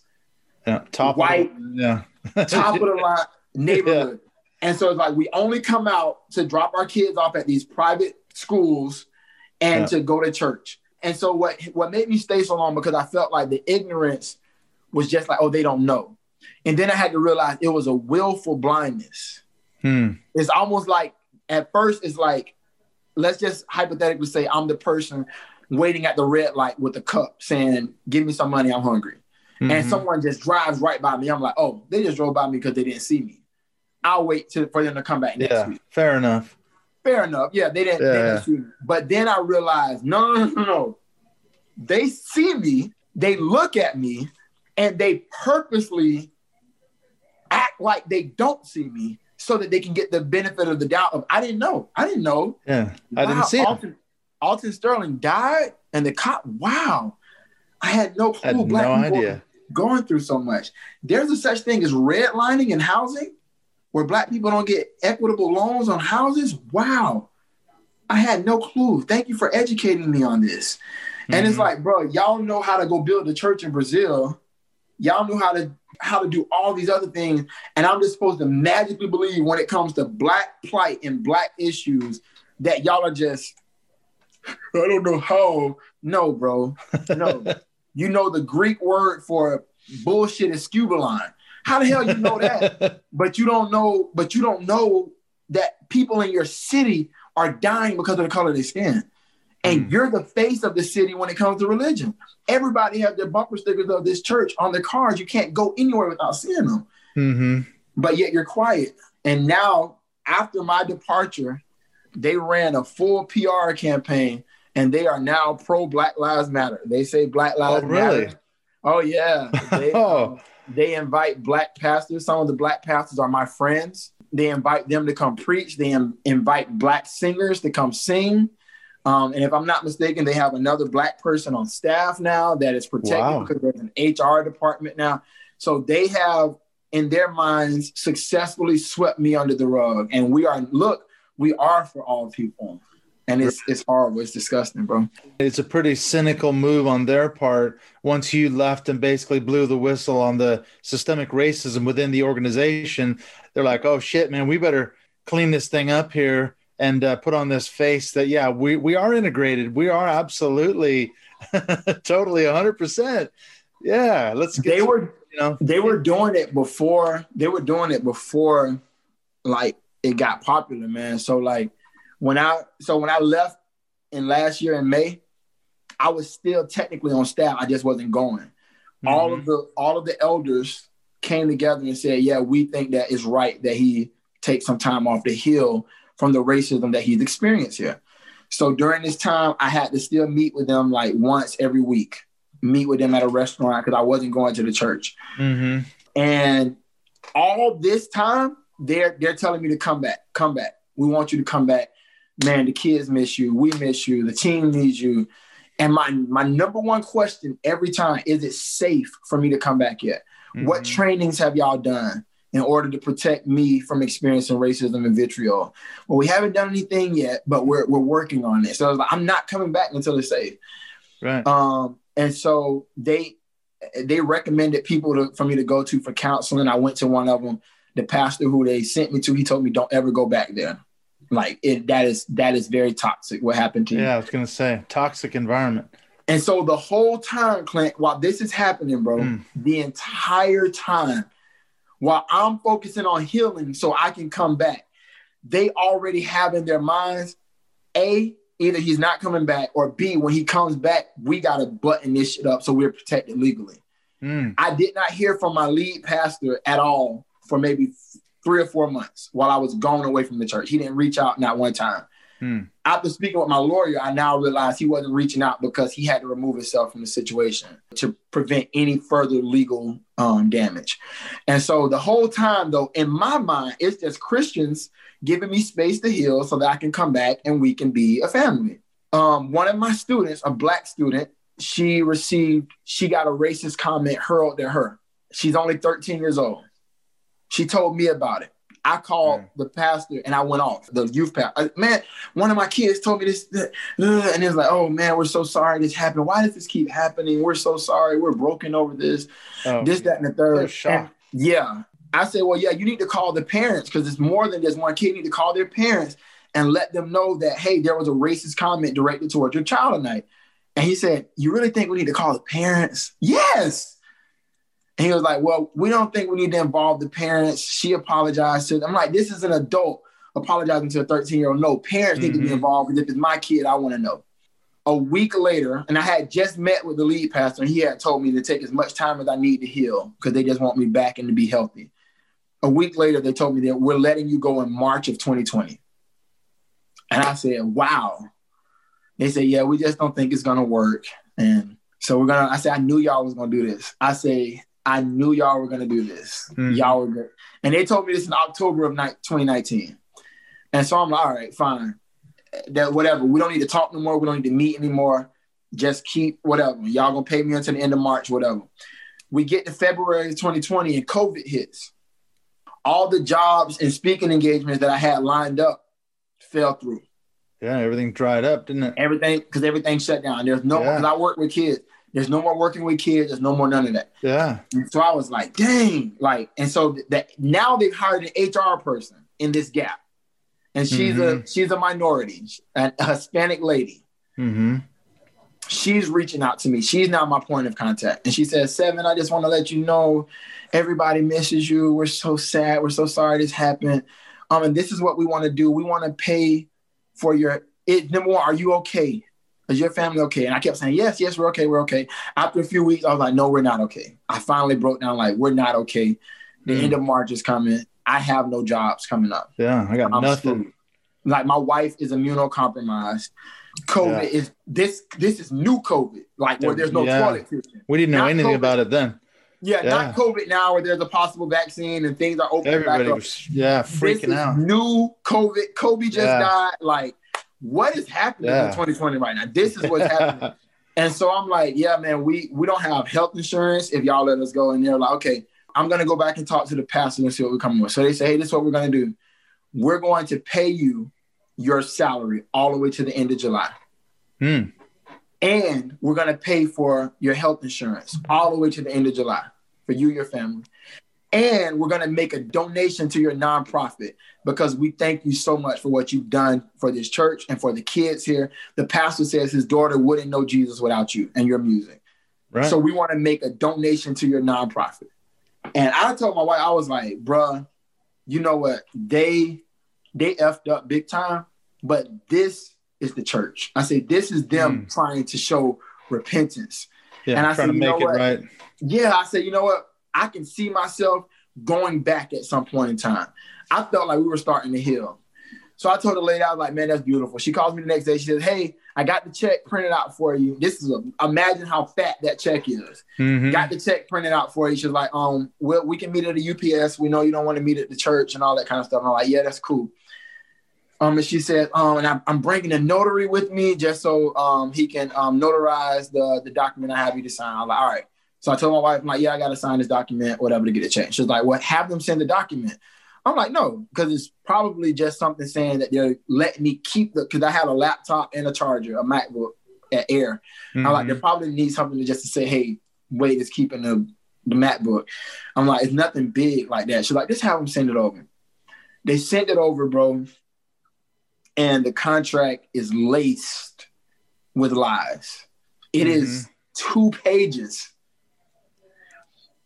Yeah. Top White. Of, yeah. *laughs* top of the line neighborhood. And so it's like we only come out to drop our kids off at these private schools and Yeah. to go to church. And so what what made me stay so long because I felt like the ignorance was just like, oh, they don't know. And then I had to realize it was a willful blindness. Hmm. It's almost like at first it's like, let's just hypothetically say I'm the person waiting at the red light with a cup saying, give me some money, I'm hungry and Mhm. someone just drives right by me, I'm like, oh, they just drove by me because they didn't see me. I'll wait to, for them to come back next yeah. week. Fair enough. Fair enough. Yeah, they didn't, they didn't see me. But then I realized, no, no, no, no. They see me, they look at me, and they purposely act like they don't see me so that they can get the benefit of the doubt of I didn't know. I didn't know. Yeah. I didn't see it. Alton, Alton Sterling died, and the cop, wow. I had no I had clue black no people idea. going through so much. There's a such thing as redlining in housing, where black people don't get equitable loans on houses. Wow, I had no clue. Thank you for educating me on this. And it's Mhm. like, bro, y'all know how to go build a church in Brazil. Y'all know how to how to do all these other things, and I'm just supposed to magically believe when it comes to black plight and black issues that y'all are just. *laughs* I don't know how. No, bro. No. *laughs* you know the Greek word for bullshit is skubalon. How the hell you know that? *laughs* but you don't know. But you don't know that people in your city are dying because of the color of their skin. And Mm. you're the face of the city when it comes to religion. Everybody has their bumper stickers of this church on their cars. You can't go anywhere without seeing them. Mhm. But yet you're quiet. And now, after my departure, they ran a full PR campaign and they are now pro Black Lives Matter. They say Black Lives Oh, really? Matter. Oh, yeah. *laughs* They, Oh. um, they invite black pastors. Some of the black pastors are my friends. They invite them to come preach. They im- invite black singers to come sing. Um, and if I'm not mistaken, they have another black person on staff now that is protected Wow. because there's an HR department now. So they have, in their minds, successfully swept me under the rug. And we are, look, we are for all people. And it's it's horrible. It's disgusting, bro. It's a pretty cynical move on their part once you left and basically blew the whistle on the systemic racism within the organization. They're like, oh shit, man, we better clean this thing up here and uh, put on this face that, yeah, we, we are integrated. We are absolutely, *laughs* totally 100%. Yeah, let's get, They some- were you know, they were doing it before they were doing it before like it got popular man so like when i so when i left in last year in may i was still technically on staff i just wasn't going all Mhm. of the all of the elders came together and said yeah we think that it's right that he take some time off to heal from the racism that he's experienced here so during this time i had to still meet with them like once every week meet with them at a restaurant because i wasn't going to the church Mhm. and all this time, they're they're telling me to come back, come back. We want you to come back. Man, the kids miss you. We miss you. The team needs you. And my my number one question every time is it safe for me to come back yet? What Mhm. trainings have y'all done in order to protect me from experiencing racism and vitriol? Well, we haven't done anything yet, but we're we're working on it. So I was like, I'm not coming back until it's safe. right. Um, and so they they recommended people to, for me to go to for counseling. I went to one of them. The pastor who they sent me to, he told me, "Don't ever go back there. Like it, that is that is very toxic. What happened to you?" Yeah, I was to say toxic environment. And so the whole time, Clint, while this is happening, bro, Mm. the entire time, while I'm focusing on healing so I can come back, they already have in their minds, A, either he's not coming back, or B, when he comes back, we gotta button this shit up so we're protected legally. Mm. I did not hear from my lead pastor at all for maybe three or four months while I was gone away from the church. He didn't reach out not one time. Hmm. After speaking with my lawyer, I now realized he wasn't reaching out because he had to remove himself from the situation to prevent any further legal um, damage. And so the whole time, though, in my mind, it's just Christians giving me space to heal so that I can come back and we can be a family. Um, one of my students, a black student, she received, she got a racist comment hurled at her. She's only 13 years old. She told me about it. I called Mm. the pastor and I went off the youth pastor. Man, one of my kids told me this, uh, and it's like, oh man, we're so sorry this happened. Why does this keep happening? We're so sorry. We're broken over this, Oh, this, that, and the third. And, yeah. I said, well, yeah, you need to call the parents because it's more than just one kid. You need to call their parents and let them know that, hey, there was a racist comment directed towards your child tonight. And he said, you really think we need to call the parents? Yes. And he was like, Well, we don't think we need to involve the parents. She apologized to them. I'm like, This is an adult apologizing to a 13 year old. No, parents need to be Mhm. involved because if it's my kid, I want to know. A week later, and I had just met with the lead pastor, and he had told me to take as much time as I need to heal because they just want me back and to be healthy. A week later, they told me that we're letting you go in March of 2020. And I said, Wow. They said, Yeah, we just don't think it's going to work. And so we're gonna. I said I knew y'all was gonna do this. I say I knew y'all were gonna do this. Mhm. Y'all were good, and they told me this in October of ni- 2019. And so I'm like, all right, fine. That whatever. We don't need to talk no more. We don't need to meet anymore. Just keep whatever. Y'all gonna pay me until the end of March, whatever. We get to February 2020 and COVID hits. All the jobs and speaking engagements that I had lined up fell through Yeah, everything dried up, didn't it? everything because everything shut down. There's no Yeah. because I work with kids. There's no more working with kids. There's no more none of that. Yeah. And so I was like, dang, like, and so that now they've hired an HR person in this gap, and she's a she's a minority, a, a Hispanic lady. Mm-hmm. She's reaching out to me. She's now my point of contact, and she says, Seven, I just want to let you know, everybody misses you. We're so sad. We're so sorry this happened. Um, and this is what we want to do. We want to pay for your it. Number one, are you okay? Is your family okay? And I kept saying, yes, yes, we're okay, we're okay. After a few weeks, I was like, no, we're not okay. I finally broke down, like, we're not okay. The Mm. end of March is coming. I have no jobs coming up. Yeah, I got I'm nothing. screwed. Like my wife is immunocompromised. COVID Yeah. is this. This is new COVID. Like where there's no Yeah. toilet. We didn't know Not anything COVID. about it then. Yeah, Yeah. not COVID now where there's a possible vaccine and things are open. Everybody back up. was yeah freaking out. New COVID. Kobe just died. Like, what is happening Yeah. in 2020 right now? This is what's happening. *laughs* And so I'm like, yeah, man, we we don't have health insurance if y'all let us go. And they're like, okay, I'm gonna go back and talk to the pastor and see what we're coming with. So they say, hey, this is what we're gonna do. We're going to pay you your salary all the way to the end of July. Hmm. And we're gonna pay for your health insurance all the way to the end of July for you your family. And we're gonna make a donation to your nonprofit because we thank you so much for what you've done for this church and for the kids here. The pastor says his daughter wouldn't know Jesus without you and your music. Right. So we want to make a donation to your nonprofit. And I told my wife, I was like, bruh, you know what? They they effed up big time, but this is the church. I say this is them hmm. trying to show repentance. yeah, and I trying said, to you know make it what? right. Yeah, I said, you know what? I can see myself going back at some point in time. I felt like we were starting to heal. So I told the lady, I was like, man, that's beautiful. She calls me the next day. She says, hey, I got the check printed out for you. This is a, imagine how fat that check is. Mhm. Got the check printed out for you. She's like, um, well, we can meet at the UPS. We know you don't want to meet at the church and all that kind of stuff. And I'm like, yeah, that's cool. Um, and she said, um, and I'm, I'm bringing a notary with me just so um he can um notarize the the document I have you to sign. I'm like, all right. So I told my wife, I'm like, yeah, I gotta sign this document, whatever, to get it checked. She's like, well, have them send the document. I'm like, no, because it's probably just something saying that they're letting me keep the because I have a laptop and a charger, a MacBook at Air. I'm like, they Mhm. probably need something to just to say, hey, Wade is keeping the, the MacBook. I'm like, it's nothing big like that. She's like, just have them send it over. They sent it over, bro. And the contract is laced with lies. It is two pages.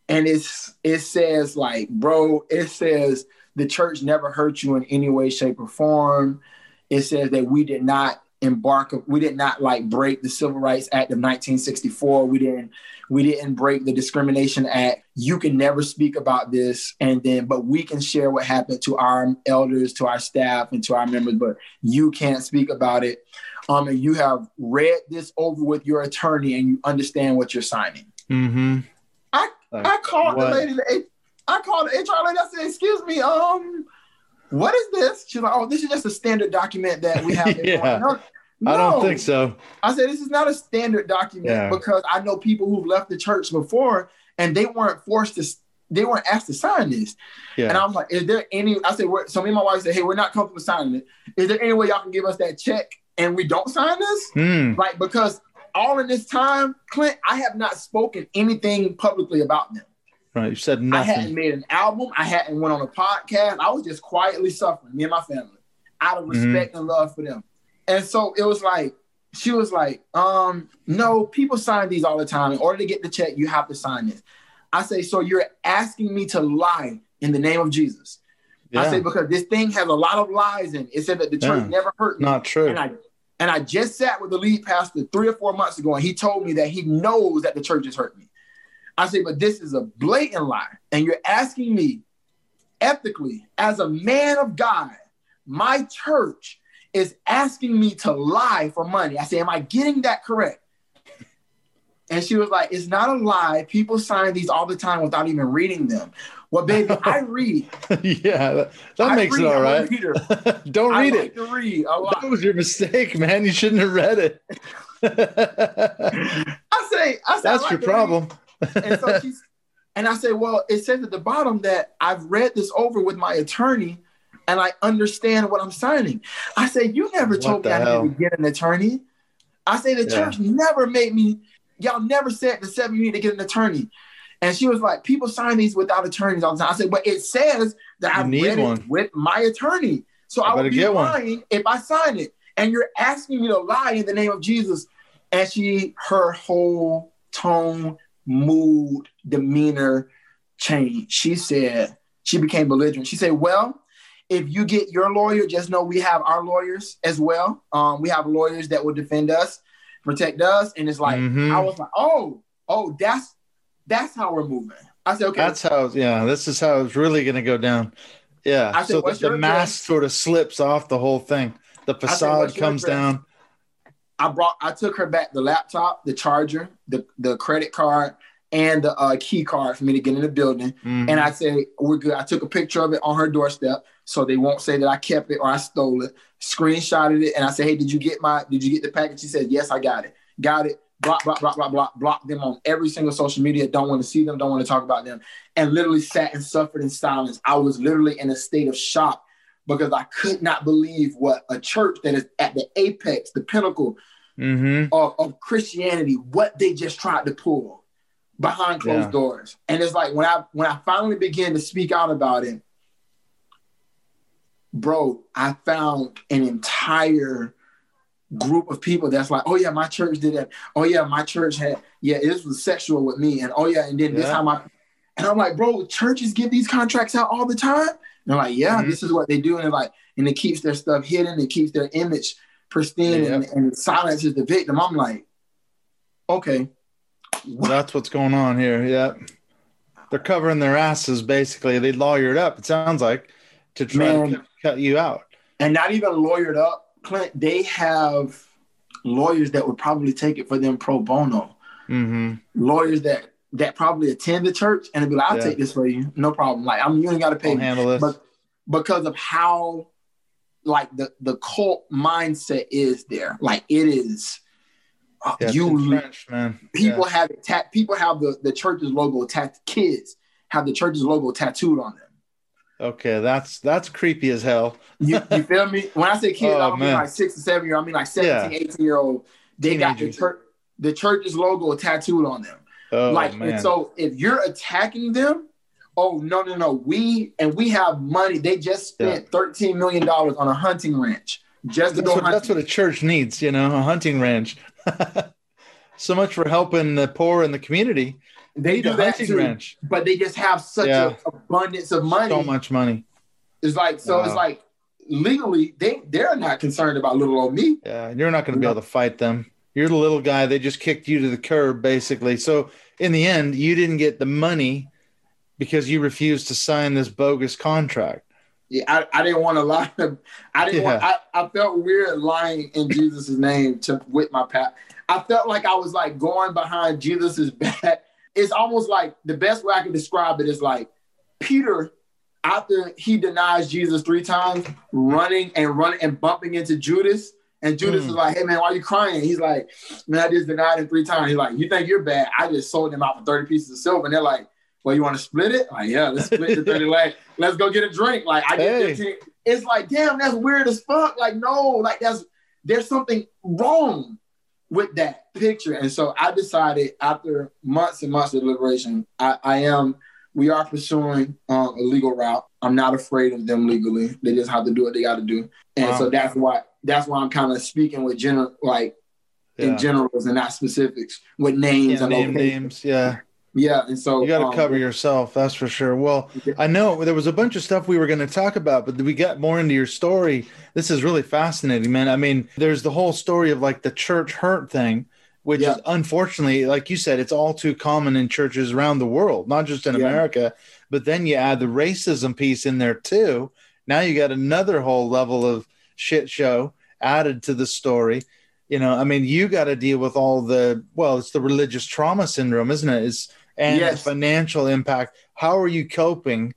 And it's it says like, bro, it says the church never hurt you in any way, shape, or form. It says that we did not embark we did not like break the civil rights act of 1964 we didn't we didn't break the discrimination act. You can never speak about this. And then but we can share what happened to our elders to our staff and to our members but you can't speak about it. Um and you have read this over with your attorney and you understand what you're signing. Mm-hmm. I Like, i called what? the lady the, i called the hr lady i said excuse me um what is this she's like oh this is just a standard document that we have *laughs* Yeah. no, I don't think so. I said, this is not a standard document Yeah. because I know people who've left the church before and they weren't forced to, they weren't asked to sign this. yeah. And I'm like, is there any, I said, so me and my wife said, hey, we're not comfortable signing it. Is there any way y'all can give us that check and we don't sign this? Hmm. Like, because all in this time, Clint, I have not spoken anything publicly about them. Right. You said nothing. I hadn't made an album. I hadn't went on a podcast. I was just quietly suffering, me and my family, out of Mhm. respect and love for them. And so it was like, she was like, um, no, people sign these all the time. In order to get the check, you have to sign this. I say, so you're asking me to lie in the name of Jesus. I say, because this thing has a lot of lies in it. It said that the church Yeah. never hurt me. Not true. And I and I just sat with the lead pastor three or four months ago, and he told me that he knows that the church has hurt me. I say, but this is a blatant lie, and you're asking me ethically, as a man of God, my church is asking me to lie for money. I say, am I getting that correct? And she was like, it's not a lie. People sign these all the time without even reading them. Well, baby, I *laughs* read. yeah. That, that I makes read. it all right. Don't I read like it. to read. That was your mistake, man. You shouldn't have read it. *laughs* I say, I say, I That's like your read. problem. and so *laughs* she's and I say, well, it says at the bottom that I've read this over with my attorney and I understand what I'm signing. I say, you never told me I hell? need to get an attorney. I say the Yeah. church never made me, y'all never said the seven you need to get an attorney. And she was like, people sign these without attorneys all the time. I said, but it says that I've need read one. it with my attorney. So I I, would be get one. lying if I sign it. And you're asking me to lie in the name of Jesus. And she, her whole tone, mood, demeanor changed. She said, she became belligerent. She said, Well, if you get your lawyer, just know we have our lawyers as well. Um, we have lawyers that will defend us, protect us. And it's like, Mhm. I was like, Oh, oh, that's that's how we're moving. I said, Okay, That's how, yeah, this is how it's really going to go down. Yeah. I said, so "What's the, the mask sort of slips off the whole thing. The facade "What's your comes down. I brought I took her back the laptop, the charger, the, the credit card, and the uh, key card for me to get in the building. Mhm. And I say, We're good. I took a picture of it on her doorstep so they won't say that I kept it or I stole it. Screenshotted it and I said, Hey, did you get my did you get the package? She said, Yes, I got it. Got it. Block, block, block, block, block, block them on every single social media. Don't want to see them, don't want to talk about them. And literally sat and suffered in silence. I was literally in a state of shock because I could not believe what a church that is at the apex, the pinnacle Mhm. of, of Christianity, what they just tried to pull behind closed Yeah. doors. And it's like when I when I finally began to speak out about it, bro, I found an entire group of people that's like, oh yeah, my church did that. Oh yeah, my church had, yeah, this was sexual with me. And oh yeah, and then this Yeah. how my and I'm like, bro, churches give these contracts out all the time. And they're like, yeah, Mhm. this is what they do. And they're like, and it keeps their stuff hidden, it keeps their image pristine Yeah. and, and silences the victim. I'm like, okay. Well, that's what's going on here. Yeah. They're covering their asses basically. They lawyered up, it sounds like, to try Man. to cut, cut you out. And not even lawyered up, Clint, they have lawyers that would probably take it for them pro bono. hmm Lawyers that that probably attend the church and be like, I'll Yeah. take this for you. No problem. Like I'm you ain't gotta pay I'll me. handle this. But because of how like the the cult mindset is there. Like it is uh, yeah, you entrenched, man. people have it tat people have the, the church's logo tat kids have the church's logo tattooed on them. Yeah. Okay, that's that's creepy as hell. You, you *laughs* feel me? When I say kids, Oh, I don't mean like six or seven year, old, I mean like 17, 18 year old. They got the church the church's logo tattooed on them. Oh like man. and so if you're attacking them, oh no, no, no. We and we have money. They just spent $13 million on a hunting ranch. Just to that's go what, hunting. that's what a church needs, you know, a hunting ranch. *laughs* so much for helping the poor in the community. They do that too, ranch. but they just have such Yeah. an abundance of money. So much money. It's like so. It's like legally they they're not concerned about little old me. Yeah, you're not going to be able to fight them. You're the little guy. They just kicked you to the curb, basically. So in the end, you didn't get the money because you refused to sign this bogus contract. Yeah, I, I didn't want to lie. I didn't yeah. want. I, I felt weird lying in Jesus' name to with my pat. I felt like I was like going behind Jesus's back. It's almost like the best way I can describe it is like Peter, after he denies Jesus three times, running and running and bumping into Judas. And Judas mm. is like, hey man, why are you crying? He's like, man, I just denied him three times. He's like, you think you're bad? I just sold him out for 30 pieces of silver. And they're like, well, you want to split it? Like, yeah, let's split the 30 like, *laughs* let's go get a drink. Like, I get hey. 15. It's like, damn, that's weird as fuck. Like, no, like that's there's something wrong with that picture. And so I decided after months and months of deliberation, I, I am we are pursuing um, a legal route. I'm not afraid of them legally. They just have to do what they got to do, and wow. so that's why that's why I'm kind of speaking with general, like yeah. in generals and not specifics with names yeah, and name names. Yeah, yeah, and so you got to um, cover yourself. That's for sure. Well, I know there was a bunch of stuff we were going to talk about, but we got more into your story. This is really fascinating, man. I mean, there's the whole story of like the church hurt thing which yeah. is unfortunately, like you said, it's all too common in churches around the world, not just in yeah. America. But then you add the racism piece in there too. Now you got another whole level of shit show added to the story. You know, I mean, you got to deal with all the well, it's the religious trauma syndrome, isn't it? Is and yes. financial impact. How are you coping?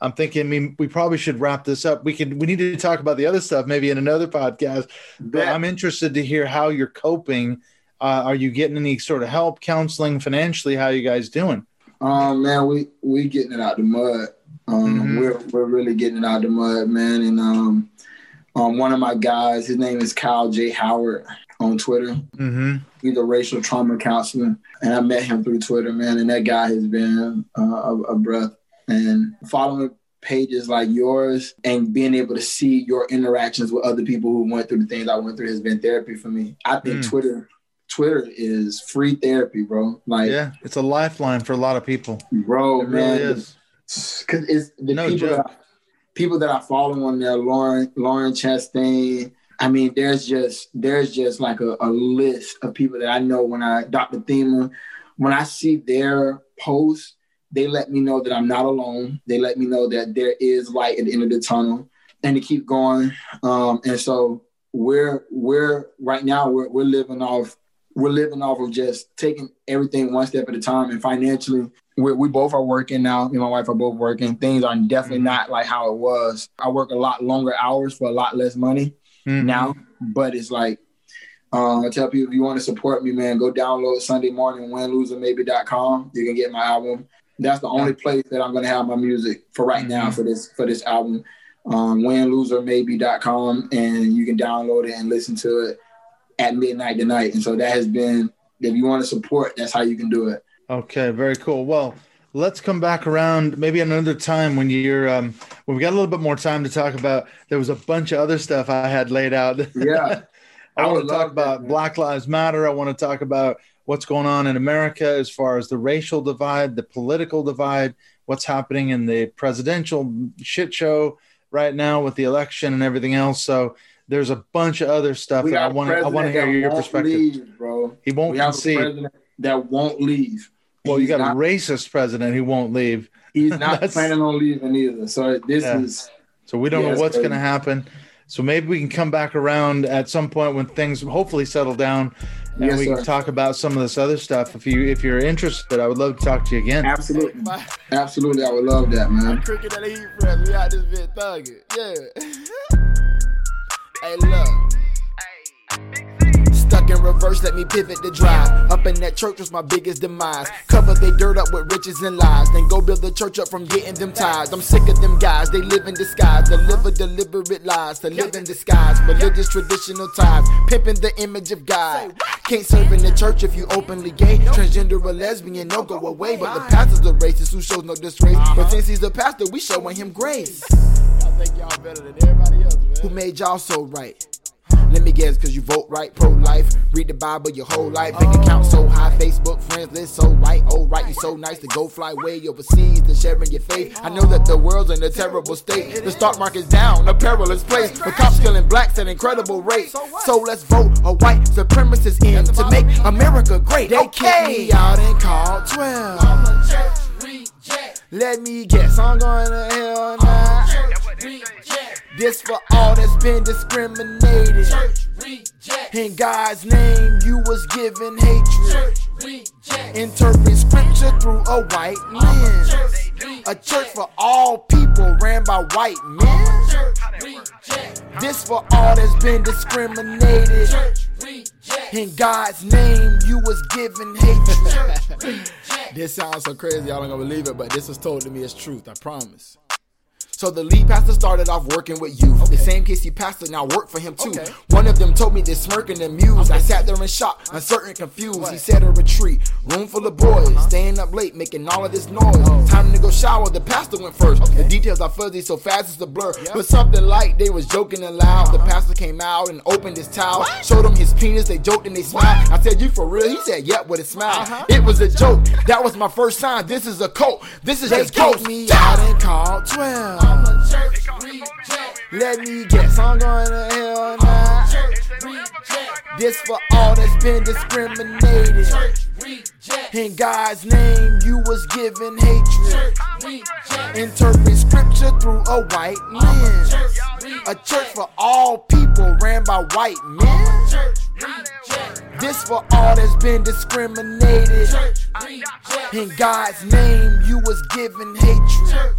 I'm thinking, I mean, we probably should wrap this up. We can, we need to talk about the other stuff maybe in another podcast. But I'm interested to hear how you're coping uh, are you getting any sort of help, counseling, financially? How you guys doing? Um, man, we we getting it out the mud. Um, mm-hmm. we're we're really getting it out the mud, man. And um, um, one of my guys, his name is Kyle J. Howard on Twitter. Mm-hmm. He's a racial trauma counselor, and I met him through Twitter, man. And that guy has been uh, a, a breath. And following pages like yours and being able to see your interactions with other people who went through the things I went through has been therapy for me. I think mm. Twitter Twitter is free therapy, bro. Like, yeah, it's a lifeline for a lot of people, bro. It man, really is. Because it's the no people, that I, people that I follow on there, Lauren, Lauren Chastain. I mean, there's just there's just like a, a list of people that I know when I Dr. Thema, when I see their posts, they let me know that I'm not alone. They let me know that there is light at the end of the tunnel, and to keep going. Um, and so we're we're right now we're we're living off we're living off of just taking everything one step at a time. And financially, we we both are working now. Me and my wife are both working. Things are definitely mm-hmm. not like how it was. I work a lot longer hours for a lot less money mm-hmm. now, but it's like, um, I tell people if you want to support me, man, go download Sunday Mourning winloseormaybe.com. You can get my album. That's the only place that I'm gonna have my music for right mm-hmm. now for this for this album. Um, winloseormaybe.com and you can download it and listen to it at midnight tonight. And so that has been, if you want to support, that's how you can do it. Okay, very cool. Well, let's come back around maybe another time when you're um when we got a little bit more time to talk about there was a bunch of other stuff I had laid out. *laughs* Yeah. I, I want to talk about that, Black Lives Matter. I want to talk about what's going on in America as far as the racial divide, the political divide, what's happening in the presidential shit show right now with the election and everything else. So there's a bunch of other stuff that I want. I want to hear your perspective, leave, bro. He won't we concede. that won't leave. Well, you got not, a racist president who won't leave. He's *laughs* not planning on leaving either. So this yeah. is. So we don't yeah, know what's going to happen. So maybe we can come back around at some point when things hopefully settle down, and yes, we can talk about some of this other stuff. If you if you're interested, I would love to talk to you again. Absolutely, absolutely, I would love that, man. Cricket that heat We out this bit thugging, yeah. *laughs* Hey, look. In reverse, let me pivot the drive. Up in that church was my biggest demise. Cover they dirt up with riches and lies. Then go build the church up from getting them ties. I'm sick of them guys, they live in disguise. Deliver deliberate lies to live in disguise. Religious traditional ties, pimping the image of God. Can't serve in the church if you openly gay. Transgender or lesbian, no go away. But the pastor's a racist who shows no disgrace. Uh-huh. But since he's a pastor, we showing him grace. I think y'all better than everybody else, man. Who made y'all so right? Let me guess, cause you vote right, pro life. Read the Bible your whole life. Bank account so high, Facebook friends list so white. Oh, right, you so nice to go fly way overseas and sharing your faith. I know that the world's in a terrible state. The stock market's down, a perilous place. The cops killing blacks at incredible rates. So let's vote a white supremacist in to make America great. They kicked me out and called 12. Let me guess, I'm going to hell now. This for all that's been discriminated. In God's name, you was given hatred. Interpret scripture through a white lens. A church for all people ran by white men. This for all that's been discriminated. In God's name, you was given hatred. *laughs* this sounds so crazy, y'all don't gonna believe it, but this was told to me as truth, I promise. So the lead pastor started off working with youth. Okay. The same Casey pastor now worked for him too. Okay. One of them told me they smirking and amused. I sat there in shock, uncertain, confused. What? He said a retreat, room full of boys, uh-huh. staying up late, making all of this noise. Oh. Time to go shower. The pastor went first. Okay. The details are fuzzy, so fast as a blur. Yep. But something like they was joking aloud. Uh-huh. The pastor came out and opened his towel, what? showed him his penis. They joked and they smiled. What? I said, "You for real?" He said, "Yep," with a smile. Uh-huh. It was a joke. That was my first sign. This is a cult. This is they just ghost. me out and called twelve. Let me guess, I'm going to hell now. This for all that's been discriminated. In God's name, you was given hatred. Interpret scripture through a white lens. A church for all people ran by white men. This for all that's been discriminated. In God's name, you was given hatred.